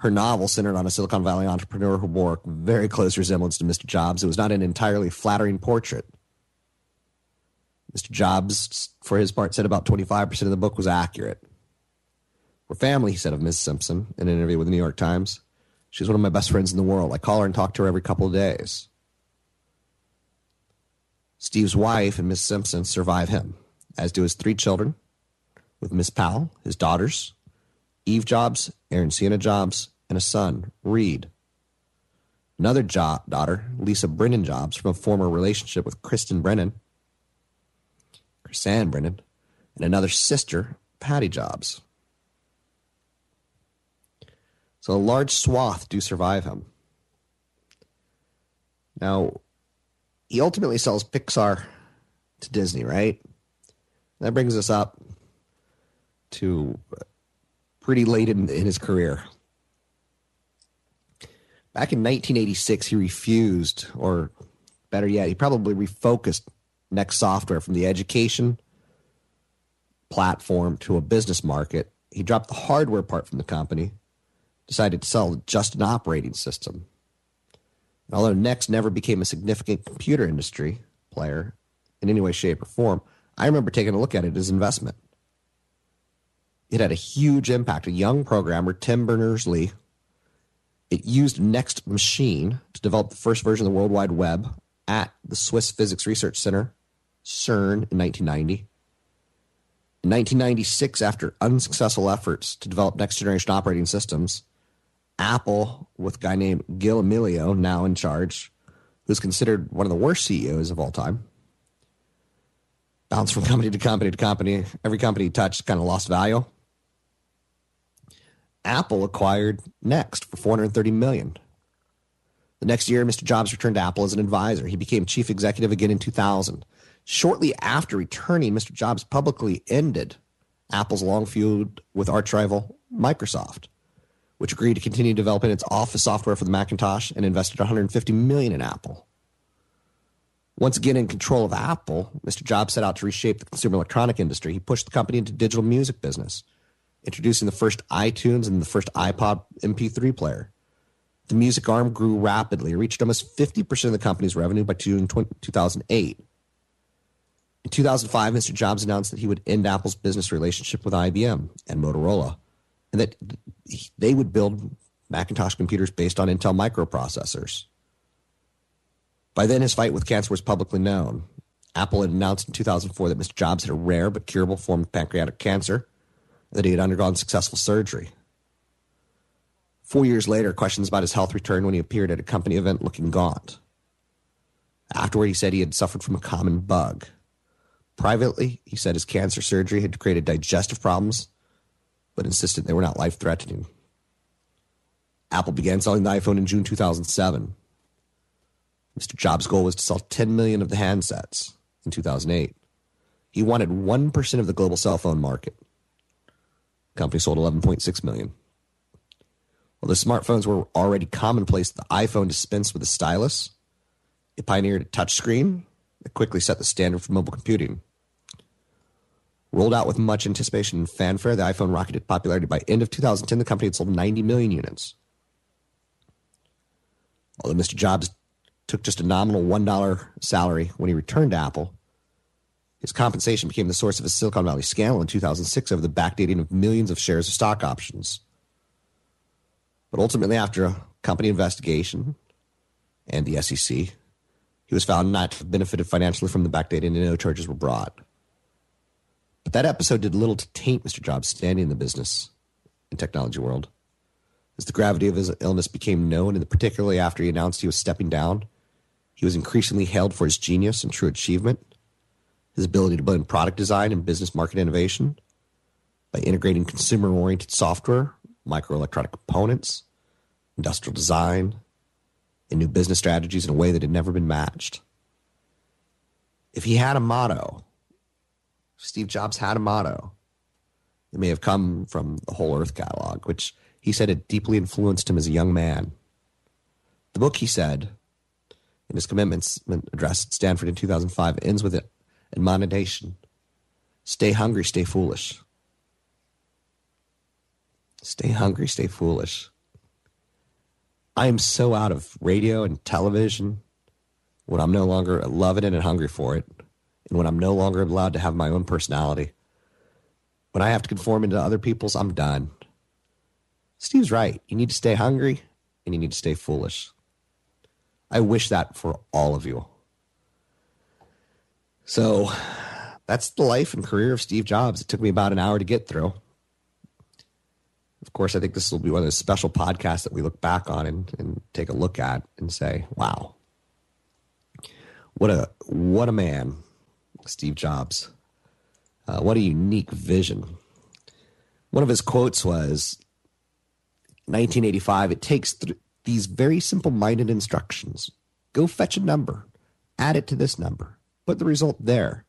Her novel centered on a Silicon Valley entrepreneur who bore a very close resemblance to Mr. Jobs. It was not an entirely flattering portrait. Mr. Jobs, for his part, said about 25% of the book was accurate. We're family, he said of Ms. Simpson in an interview with the New York Times. She's one of my best friends in the world. I call her and talk to her every couple of days. Steve's wife and Miss Simpson survive him, as do his three children, with Miss Powell, his daughters, Eve Jobs, Erin Siena Jobs, and a son, Reed. Another jo- daughter, Lisa Brennan Jobs, from a former relationship with Kristen Brennan, Chrisanne Brennan, and another sister, Patty Jobs. So a large swath do survive him. Now, he ultimately sells Pixar to Disney, right? That brings us up to pretty late in, in his career. Back in 1986, he refused, or better yet, he probably refocused Next Software from the education platform to a business market. He dropped the hardware part from the company, decided to sell just an operating system. And although Next never became a significant computer industry player in any way, shape, or form, I remember taking a look at it as an investment. It had a huge impact. A young programmer, Tim Berners Lee, it used Next Machine to develop the first version of the World Wide Web at the Swiss Physics Research Center, CERN, in 1990. In 1996, after unsuccessful efforts to develop next generation operating systems, Apple, with a guy named Gil Amelio now in charge, who's considered one of the worst CEOs of all time, bounced from company to company to company. Every company he touched kind of lost value. Apple acquired Next for 430 million. The next year, Mr. Jobs returned to Apple as an advisor. He became chief executive again in 2000. Shortly after returning, Mr. Jobs publicly ended Apple's long feud with arch rival Microsoft, which agreed to continue developing its Office software for the Macintosh and invested 150 million in Apple. Once again in control of Apple, Mr. Jobs set out to reshape the consumer electronic industry. He pushed the company into digital music business, introducing the first iTunes and the first iPod MP3 player. The music arm grew rapidly, reached almost 50% of the company's revenue by June 20, 2008. In 2005, Mr. Jobs announced that he would end Apple's business relationship with IBM and Motorola, and that they would build Macintosh computers based on Intel microprocessors. By then, his fight with cancer was publicly known. Apple had announced in 2004 that Mr. Jobs had a rare but curable form of pancreatic cancer, that he had undergone successful surgery. Four years later, questions about his health returned when he appeared at a company event looking gaunt. Afterward, he said he had suffered from a common bug. Privately, he said his cancer surgery had created digestive problems, but insisted they were not life threatening. Apple began selling the iPhone in June 2007. Mr. Jobs' goal was to sell 10 million of the handsets in 2008. He wanted 1% of the global cell phone market. Company sold 11.6 million. While the smartphones were already commonplace, the iPhone dispensed with a stylus. It pioneered a touchscreen that quickly set the standard for mobile computing. Rolled out with much anticipation and fanfare, the iPhone rocketed popularity. By end of 2010, the company had sold 90 million units. Although Mr. Jobs took just a nominal $1 salary when he returned to Apple, his compensation became the source of a Silicon Valley scandal in 2006 over the backdating of millions of shares of stock options. But ultimately, after a company investigation and the SEC, he was found not to have benefited financially from the backdating and no charges were brought. But that episode did little to taint Mr. Jobs' standing in the business and technology world. As the gravity of his illness became known, and particularly after he announced he was stepping down, he was increasingly hailed for his genius and true achievement, his ability to blend product design and business market innovation by integrating consumer oriented software, microelectronic components, industrial design, and new business strategies in a way that had never been matched. If he had a motto, Steve Jobs had a motto. It may have come from the Whole Earth catalog, which he said had deeply influenced him as a young man. The book, he said, in his commitments address at Stanford in 2005, ends with admonition Stay hungry, stay foolish. Stay hungry, stay foolish. I am so out of radio and television when I'm no longer loving it and hungry for it, and when I'm no longer allowed to have my own personality. When I have to conform into other people's, I'm done. Steve's right. You need to stay hungry and you need to stay foolish. I wish that for all of you. So that's the life and career of Steve Jobs. It took me about an hour to get through. Of course, I think this will be one of those special podcasts that we look back on and, and take a look at and say, wow, what a what a man, Steve Jobs. Uh, what a unique vision. One of his quotes was 1985 it takes th- these very simple minded instructions go fetch a number, add it to this number, put the result there,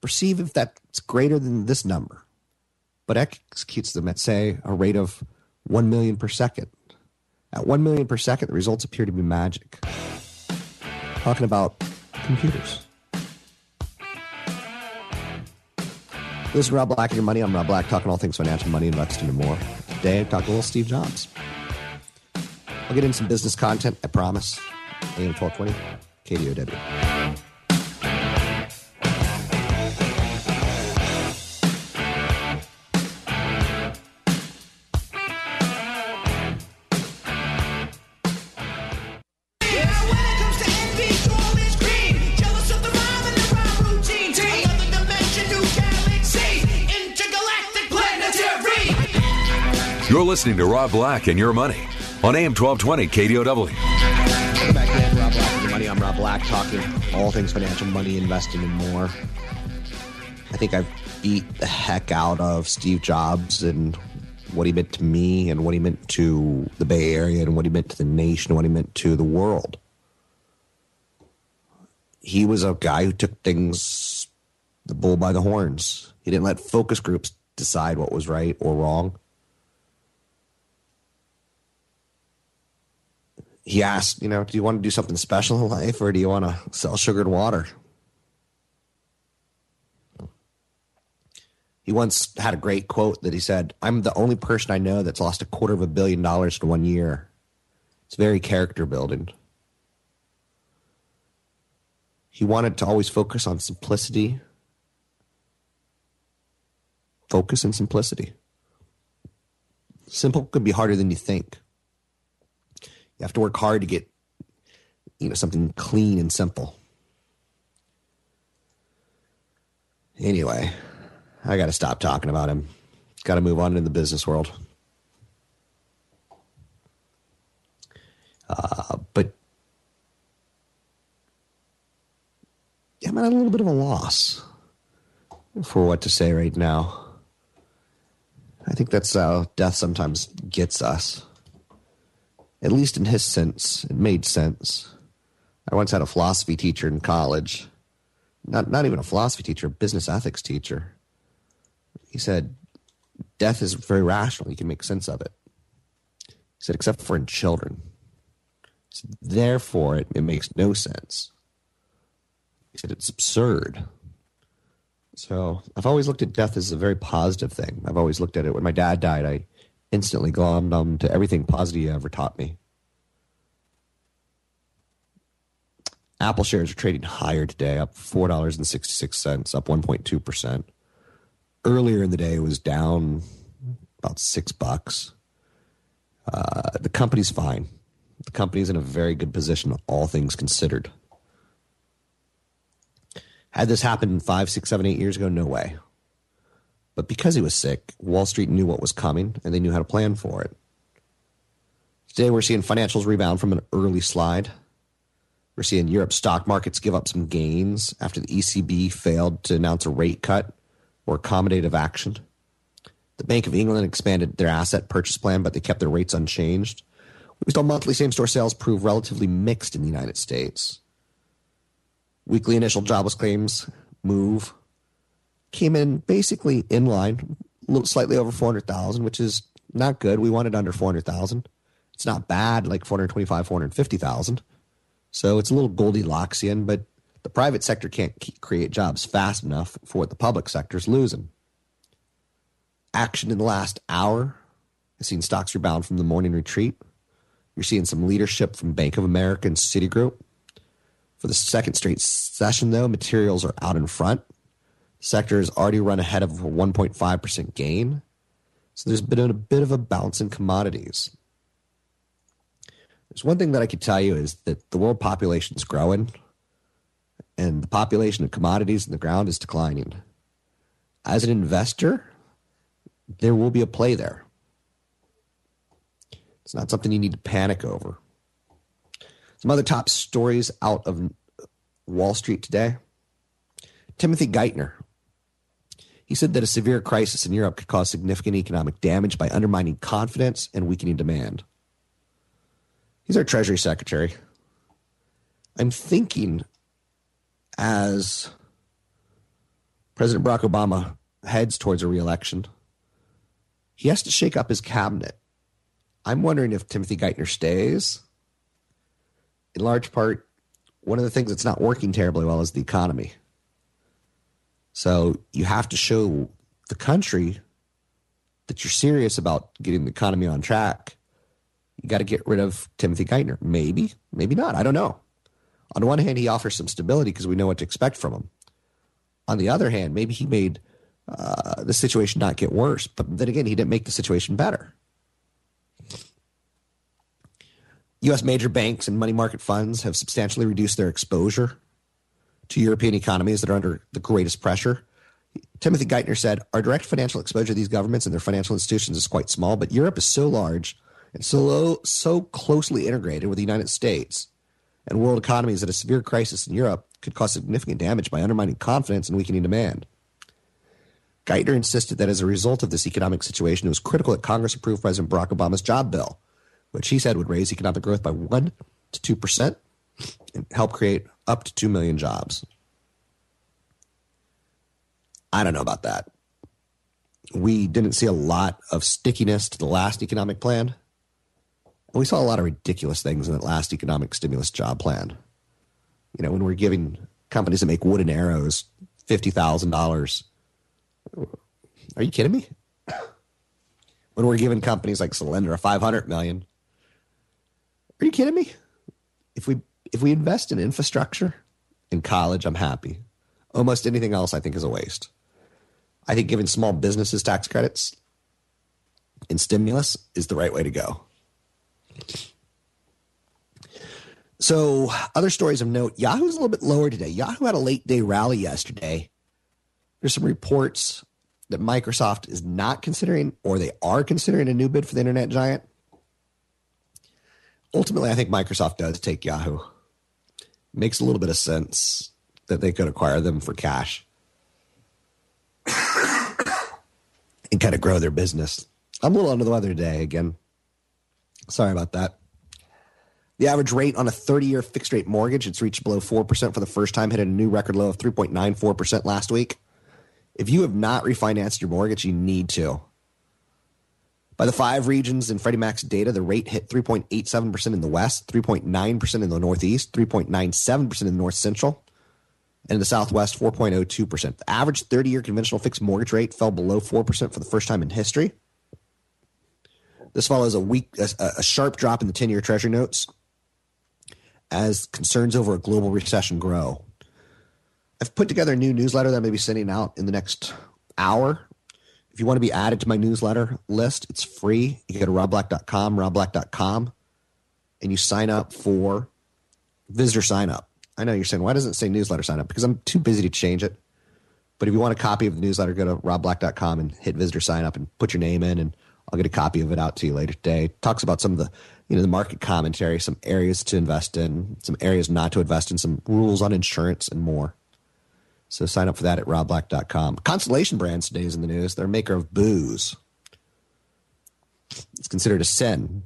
perceive if that's greater than this number, but executes them at, say, a rate of 1 million per second. At 1 million per second, the results appear to be magic. Talking about computers. This is Rob Black and Your Money. I'm Rob Black, talking all things financial, money, investing, and more. Today, I'm talking a little Steve Jobs. I'll get in some business content, I promise. AM 1220, KDOW. Listening to Rob Black and Your Money on AM 1220 KDOW. Welcome back in, Rob Black and Your Money. I'm Rob Black, talking all things financial, money, investing, and more. I think I've beat the heck out of Steve Jobs and what he meant to me and what he meant to the Bay Area and what he meant to the nation and what he meant to the world. He was a guy who took things the bull by the horns. He didn't let focus groups decide what was right or wrong. He asked, you know, do you want to do something special in life or do you want to sell sugared water? He once had a great quote that he said, I'm the only person I know that's lost a quarter of a billion dollars in one year. It's very character building. He wanted to always focus on simplicity. Focus and simplicity. Simple could be harder than you think. You have to work hard to get you know something clean and simple. Anyway, I got to stop talking about him. Got to move on in the business world. Uh, but I'm at a little bit of a loss for what to say right now. I think that's how death sometimes gets us. At least in his sense, it made sense. I once had a philosophy teacher in college, not not even a philosophy teacher, a business ethics teacher. He said, "Death is very rational. You can make sense of it." He said, "Except for in children." Therefore, it, it makes no sense. He said, "It's absurd." So I've always looked at death as a very positive thing. I've always looked at it when my dad died. I instantly glommed on to everything positive ever taught me. Apple shares are trading higher today, up four dollars and sixty six cents, up one point two percent. Earlier in the day, it was down about six bucks. Uh, the company's fine. The company's in a very good position, all things considered. Had this happened five, six, seven, eight years ago, no way. But because he was sick, Wall Street knew what was coming and they knew how to plan for it. Today, we're seeing financials rebound from an early slide. We're seeing Europe stock markets give up some gains after the ECB failed to announce a rate cut or accommodative action. The Bank of England expanded their asset purchase plan, but they kept their rates unchanged. We saw monthly same store sales prove relatively mixed in the United States. Weekly initial jobless claims move came in basically in line, slightly over 400,000, which is not good. We wanted under 400,000. It's not bad, like 425, 450,000. So it's a little Goldilocksian, but the private sector can't create jobs fast enough for what the public sector's losing. Action in the last hour has seen stocks rebound from the morning retreat. You're seeing some leadership from Bank of America and Citigroup. For the second straight session, though, materials are out in front. The sector has already run ahead of a 1.5% gain. So there's been a bit of a bounce in commodities. There's one thing that I could tell you is that the world population is growing and the population of commodities in the ground is declining. As an investor, there will be a play there. It's not something you need to panic over. Some other top stories out of Wall Street today. Timothy Geithner. He said that a severe crisis in Europe could cause significant economic damage by undermining confidence and weakening demand. He's our Treasury Secretary. I'm thinking as President Barack Obama heads towards a reelection, he has to shake up his cabinet. I'm wondering if Timothy Geithner stays. In large part, one of the things that's not working terribly well is the economy. So you have to show the country that you're serious about getting the economy on track. You got to get rid of Timothy Geithner. Maybe, maybe not. I don't know. On one hand, he offers some stability because we know what to expect from him. On the other hand, maybe he made uh, the situation not get worse. But then again, he didn't make the situation better. U.S. major banks and money market funds have substantially reduced their exposure to European economies that are under the greatest pressure. Timothy Geithner said, Our direct financial exposure to these governments and their financial institutions is quite small, but Europe is so large and so, low, so closely integrated with the United States and world economies that a severe crisis in Europe could cause significant damage by undermining confidence and weakening demand. Geithner insisted that as a result of this economic situation, it was critical that Congress approve President Barack Obama's job bill, which he said would raise economic growth by 1 to 2% and help create up to 2 million jobs. I don't know about that. We didn't see a lot of stickiness to the last economic plan. We saw a lot of ridiculous things in that last economic stimulus job plan. You know, when we're giving companies that make wooden arrows $50,000. Are you kidding me? When we're giving companies like Solyndra 500 million. Are you kidding me? If we if we invest in infrastructure in college, I'm happy. Almost anything else I think is a waste. I think giving small businesses tax credits and stimulus is the right way to go. So, other stories of note Yahoo's a little bit lower today. Yahoo had a late day rally yesterday. There's some reports that Microsoft is not considering or they are considering a new bid for the internet giant. Ultimately, I think Microsoft does take Yahoo. Makes a little bit of sense that they could acquire them for cash and kind of grow their business. I'm a little under the weather today again. Sorry about that. The average rate on a 30 year fixed rate mortgage, it's reached below 4% for the first time, hit a new record low of 3.94% last week. If you have not refinanced your mortgage, you need to. By the five regions in Freddie Mac's data, the rate hit 3.87% in the West, 3.9% in the Northeast, 3.97% in the North Central, and in the Southwest, 4.02%. The average 30 year conventional fixed mortgage rate fell below 4% for the first time in history. This follows a weak, a, a sharp drop in the 10 year Treasury notes as concerns over a global recession grow. I've put together a new newsletter that I'm going to be sending out in the next hour. If you want to be added to my newsletter list, it's free. You go to robblack.com, robblack.com, and you sign up for visitor sign up. I know you're saying, why doesn't it say newsletter sign up? Because I'm too busy to change it. But if you want a copy of the newsletter, go to robblack.com and hit visitor sign up and put your name in, and I'll get a copy of it out to you later today. It talks about some of the, you know, the market commentary, some areas to invest in, some areas not to invest in, some rules on insurance, and more. So sign up for that at robblack.com. Constellation Brands today is in the news. They're a maker of booze. It's considered a sin.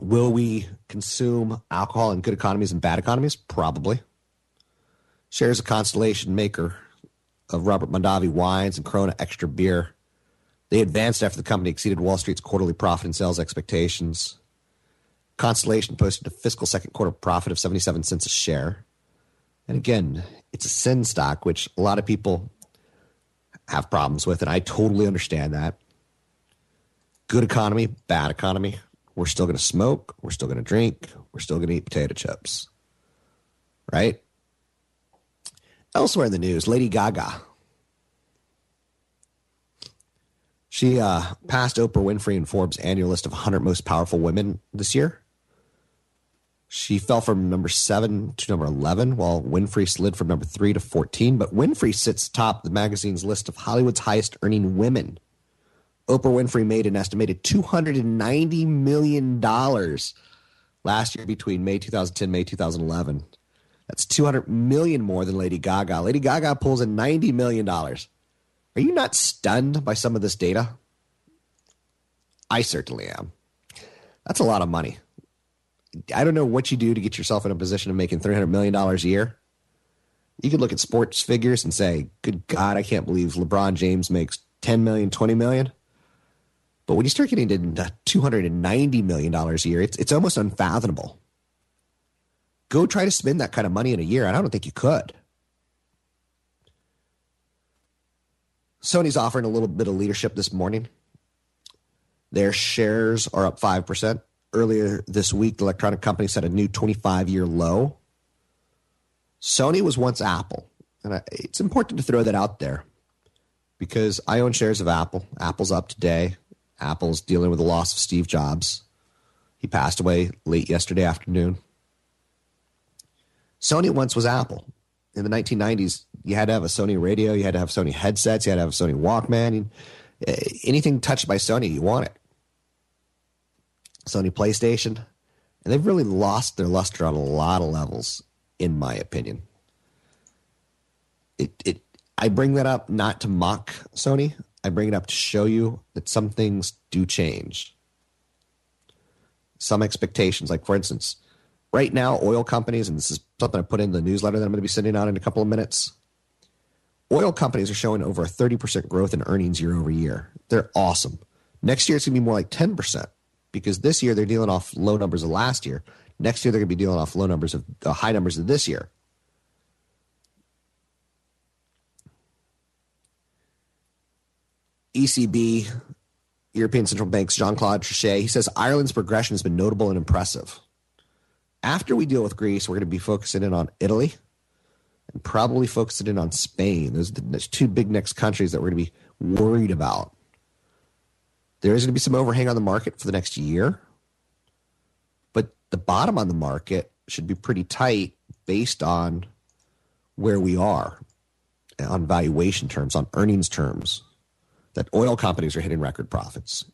Will we consume alcohol in good economies and bad economies? Probably. Shares of Constellation, maker of Robert Mondavi wines and Corona Extra beer. They advanced after the company exceeded Wall Street's quarterly profit and sales expectations. Constellation posted a fiscal second quarter profit of 77 cents a share. And again, it's a sin stock, which a lot of people have problems with, and I totally understand that. Good economy, bad economy. We're still going to smoke. We're still going to drink. We're still going to eat potato chips. Right? Elsewhere in the news, Lady Gaga. She uh, passed Oprah Winfrey in Forbes' annual list of 100 most powerful women this year. She fell from number seven to number 11, while Winfrey slid from number three to 14. But Winfrey sits top the magazine's list of Hollywood's highest earning women. Oprah Winfrey made an estimated $290 million last year between May 2010 May 2011. That's 200 million more than Lady Gaga. Lady Gaga pulls in 90 million dollars. Are you not stunned by some of this data? I certainly am. That's a lot of money. I don't know what you do to get yourself in a position of making $300 million a year. You could look at sports figures and say, good God, I can't believe LeBron James makes 10 million, 20 million. But when you start getting into $290 million a year, it's, it's almost unfathomable. Go try to spend that kind of money in a year, and I don't think you could. Sony's offering a little bit of leadership this morning. Their shares are up 5%. Earlier this week, the electronic company set a new 25 year low. Sony was once Apple. And I, it's important to throw that out there because I own shares of Apple. Apple's up today. Apple's dealing with the loss of Steve Jobs. He passed away late yesterday afternoon. Sony once was Apple. In the 1990s, you had to have a Sony radio, you had to have Sony headsets, you had to have a Sony Walkman. You, eh, anything touched by Sony, you want it. Sony PlayStation, and they've really lost their luster on a lot of levels, in my opinion. It, it, I bring that up not to mock Sony. I bring it up to show you that some things do change. Some expectations, like for instance, right now, oil companies, and this is something I put in the newsletter that I'm going to be sending out in a couple of minutes. Oil companies are showing over a 30% growth in earnings year over year. They're awesome. Next year, it's going to be more like 10% because this year they're dealing off low numbers of last year. Next year, they're going to be dealing off low numbers of uh, high numbers of this year. ECB, European Central Bank's Jean Claude Trichet, he says Ireland's progression has been notable and impressive. After we deal with Greece, we're going to be focusing in on Italy and probably focusing in on Spain. Those are the two big next countries that we're going to be worried about. There is going to be some overhang on the market for the next year, but the bottom on the market should be pretty tight based on where we are on valuation terms, on earnings terms. That oil companies are hitting record profits.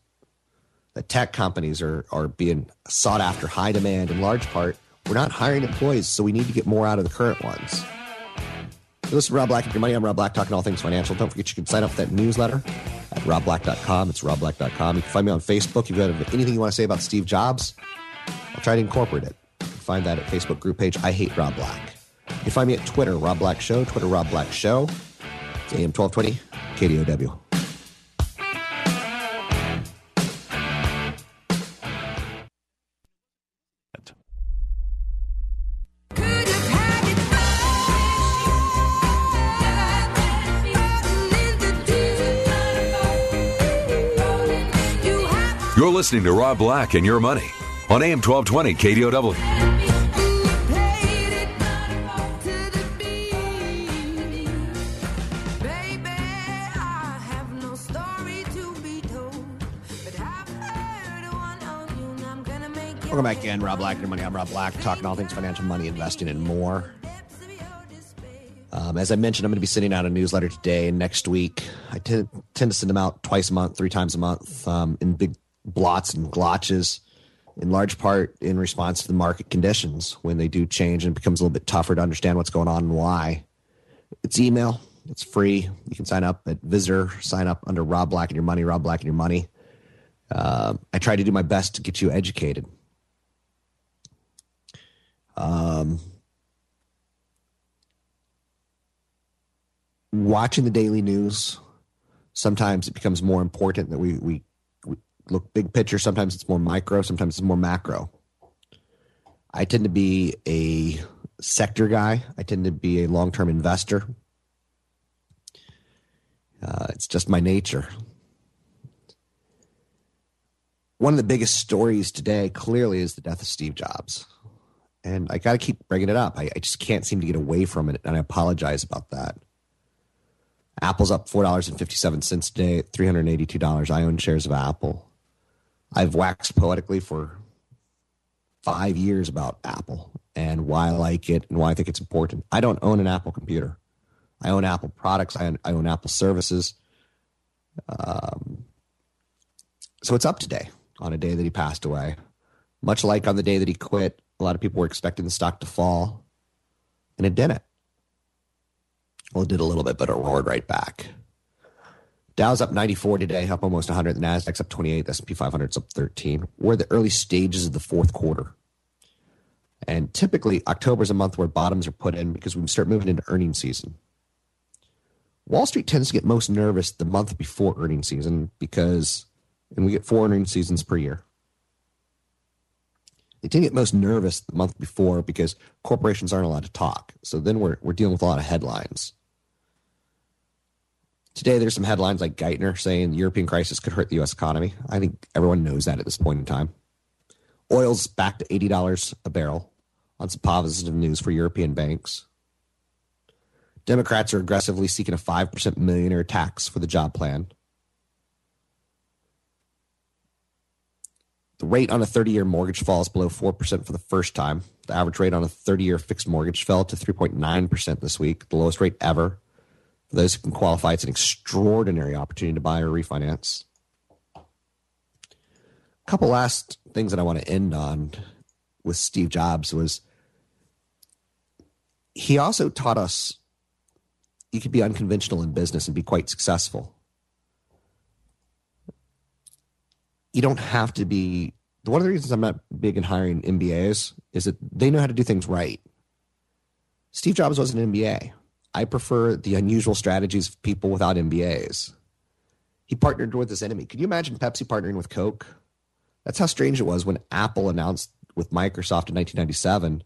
That tech companies are, are being sought after, high demand in large part. We're not hiring employees, so we need to get more out of the current ones. This is Rob Black and your money. I'm Rob Black, talking all things financial. Don't forget you can sign up for that newsletter at robblack.com. It's robblack.com. You can find me on Facebook. If you have got anything you want to say about Steve Jobs, I'll try to incorporate it. You can find that at Facebook group page, I Hate Rob Black. You can find me at Twitter, Rob Black Show, Twitter, Rob Black Show. It's AM 1220, KDOW. Listening to Rob Black and Your Money on AM 1220 KDOW. Welcome back again, Rob Black and Your Money. I'm Rob Black, talking all things financial, money, investing, and more. Um, as I mentioned, I'm going to be sending out a newsletter today and next week. I tend, tend to send them out twice a month, three times a month, um, in big blots and glotches, in large part in response to the market conditions when they do change and it becomes a little bit tougher to understand what's going on and why. It's email. It's free. You can sign up at visitor. Sign up under Rob Black and Your Money. Rob Black and Your Money. Uh, I try to do my best to get you educated. Um, watching the daily news, sometimes it becomes more important that we, we, we look big picture. Sometimes it's more micro. Sometimes it's more macro. I tend to be a sector guy. I tend to be a long term investor. Uh, it's just my nature. One of the biggest stories today clearly is the death of Steve Jobs and I got to keep bringing it up. I, I, just can't seem to get away from it, and I apologize about that. Apple's up four dollars and fifty seven cents today, three hundred eighty two dollars. I own shares of Apple. I've waxed poetically for five years about Apple and why I like it and why I think it's important. I don't own an Apple computer. I own Apple products. I own, I own Apple services. Um, so it's up today on a day that he passed away. Much like on the day that he quit, a lot of people were expecting the stock to fall, and it didn't. Well, it did a little bit, but it roared right back. Dow's up 94 today, up almost 100. The Nasdaq's up 28. The S&P 500's up 13. We're the early stages of the fourth quarter, and typically October's a month where bottoms are put in because we start moving into earnings season. Wall Street tends to get most nervous the month before earnings season because, and we get four earnings seasons per year they tend to get most nervous the month before because corporations aren't allowed to talk. So then we're we're dealing with a lot of headlines. Today there's some headlines like Geithner saying the European crisis could hurt the US economy. I think everyone knows that at this point in time. Oil's back to eighty dollars a barrel on some positive news for European banks. Democrats are aggressively seeking a 5% millionaire tax for the job plan. The rate on a 30 year mortgage falls below 4% for the first time. The average rate on a 30 year fixed mortgage fell to 3.9% this week, the lowest rate ever. For those who can qualify, it's an extraordinary opportunity to buy or refinance. A couple last things that I want to end on with Steve Jobs was he also taught us you could be unconventional in business and be quite successful. you don't have to be one of the reasons I'm not big in hiring MBAs is that they know how to do things right. Steve Jobs was an MBA. I prefer the unusual strategies of people without MBAs. He partnered with his enemy. Could you imagine Pepsi partnering with Coke? That's how strange it was when Apple announced with Microsoft in 1997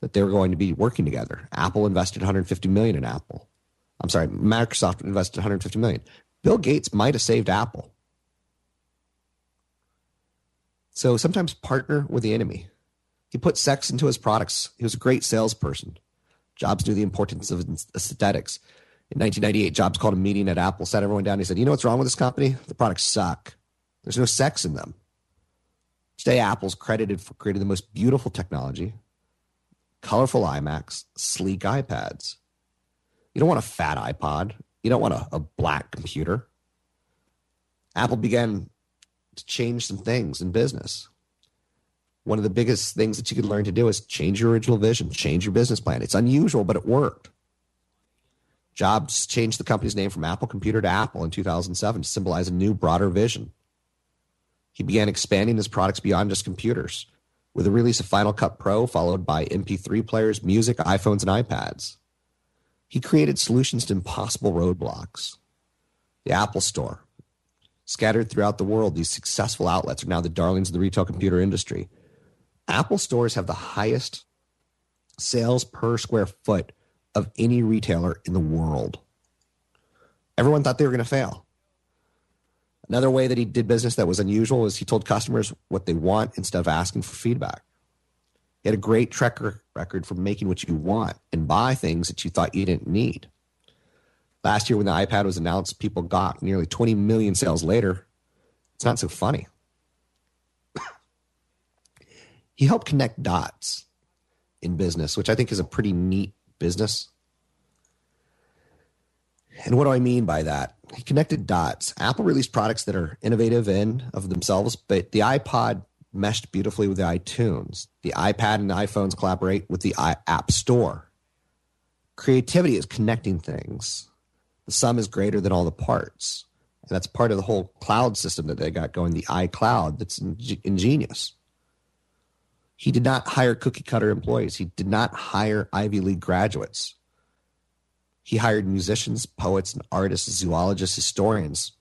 that they were going to be working together. Apple invested 150 million in Apple. I'm sorry, Microsoft invested 150 million. Bill Gates might have saved Apple. So sometimes partner with the enemy. He put sex into his products. He was a great salesperson. Jobs knew the importance of aesthetics. In 1998, Jobs called a meeting at Apple, sat everyone down. He said, You know what's wrong with this company? The products suck. There's no sex in them. Today, Apple's credited for creating the most beautiful technology, colorful iMacs, sleek iPads. You don't want a fat iPod. You don't want a, a black computer. Apple began to change some things in business. One of the biggest things that you could learn to do is change your original vision, change your business plan. It's unusual, but it worked. Jobs changed the company's name from Apple Computer to Apple in 2007 to symbolize a new, broader vision. He began expanding his products beyond just computers. with the release of Final Cut Pro, followed by MP3 players, music, iPhones, and iPads. He created solutions to impossible roadblocks. The Apple Store. Scattered throughout the world, these successful outlets are now the darlings of the retail computer industry. Apple stores have the highest sales per square foot of any retailer in the world. Everyone thought they were going to fail. Another way that he did business that was unusual was he told customers what they want instead of asking for feedback. He had a great track record for making what you want and buy things that you thought you didn't need. Last year, when the iPad was announced, people got nearly 20 million sales later. It's not so funny. He helped connect dots in business, which I think is a pretty neat business. And what do I mean by that? He connected dots. Apple released products that are innovative in of themselves, but the iPod meshed beautifully with the iTunes. The iPad and the iPhones collaborate with the App Store. Creativity is connecting things. The sum is greater than all the parts. And that's part of the whole cloud system that they got going, the iCloud, that's ingenious. He did not hire cookie cutter employees. He did not hire Ivy League graduates. He hired musicians, poets, and artists, zoologists, historians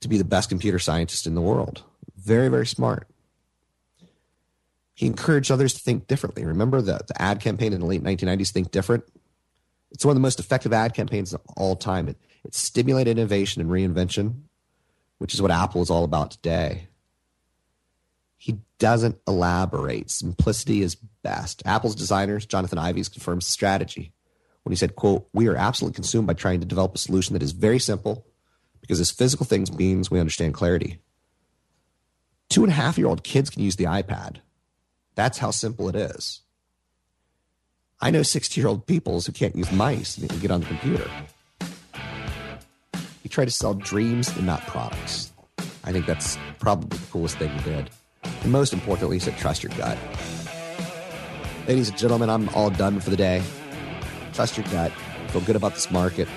to be the best computer scientists in the world. Very, very smart. He encouraged others to think differently. Remember the, the ad campaign in the late 1990s, Think Different? It's one of the most effective ad campaigns of all time. It, it stimulated innovation and reinvention, which is what Apple is all about today. He doesn't elaborate. Simplicity is best. Apple's designers, Jonathan Ives, confirms strategy when he said, quote, we are absolutely consumed by trying to develop a solution that is very simple because as physical things means we understand clarity. Two and a half year old kids can use the iPad. That's how simple it is. I know 60 year old peoples who can't use mice and get on the computer. He try to sell dreams and not products. I think that's probably the coolest thing he did. And most importantly, said, trust your gut. Ladies and gentlemen, I'm all done for the day. Trust your gut. Feel good about this market.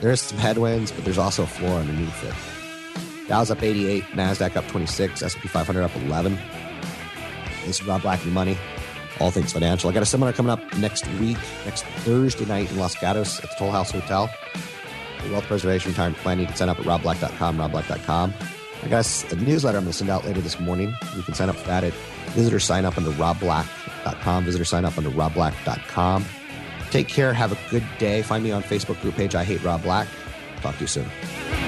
There's some headwinds, but there's also a floor underneath it. Dow's up 88, Nasdaq up 26, S&P 500 up 11. This is Rob Black Money, all things financial. I got a seminar coming up next week, next Thursday night in Los Gatos at the Toll House Hotel. Wealth preservation, retirement planning. You can sign up at robblack.com, robblack.com. I got a newsletter I'm going to send out later this morning. You can sign up for that at visitor sign up under robblack.com. Visitor sign up under robblack.com. Take care. Have a good day. Find me on Facebook group page. I hate Rob Black. Talk to you soon.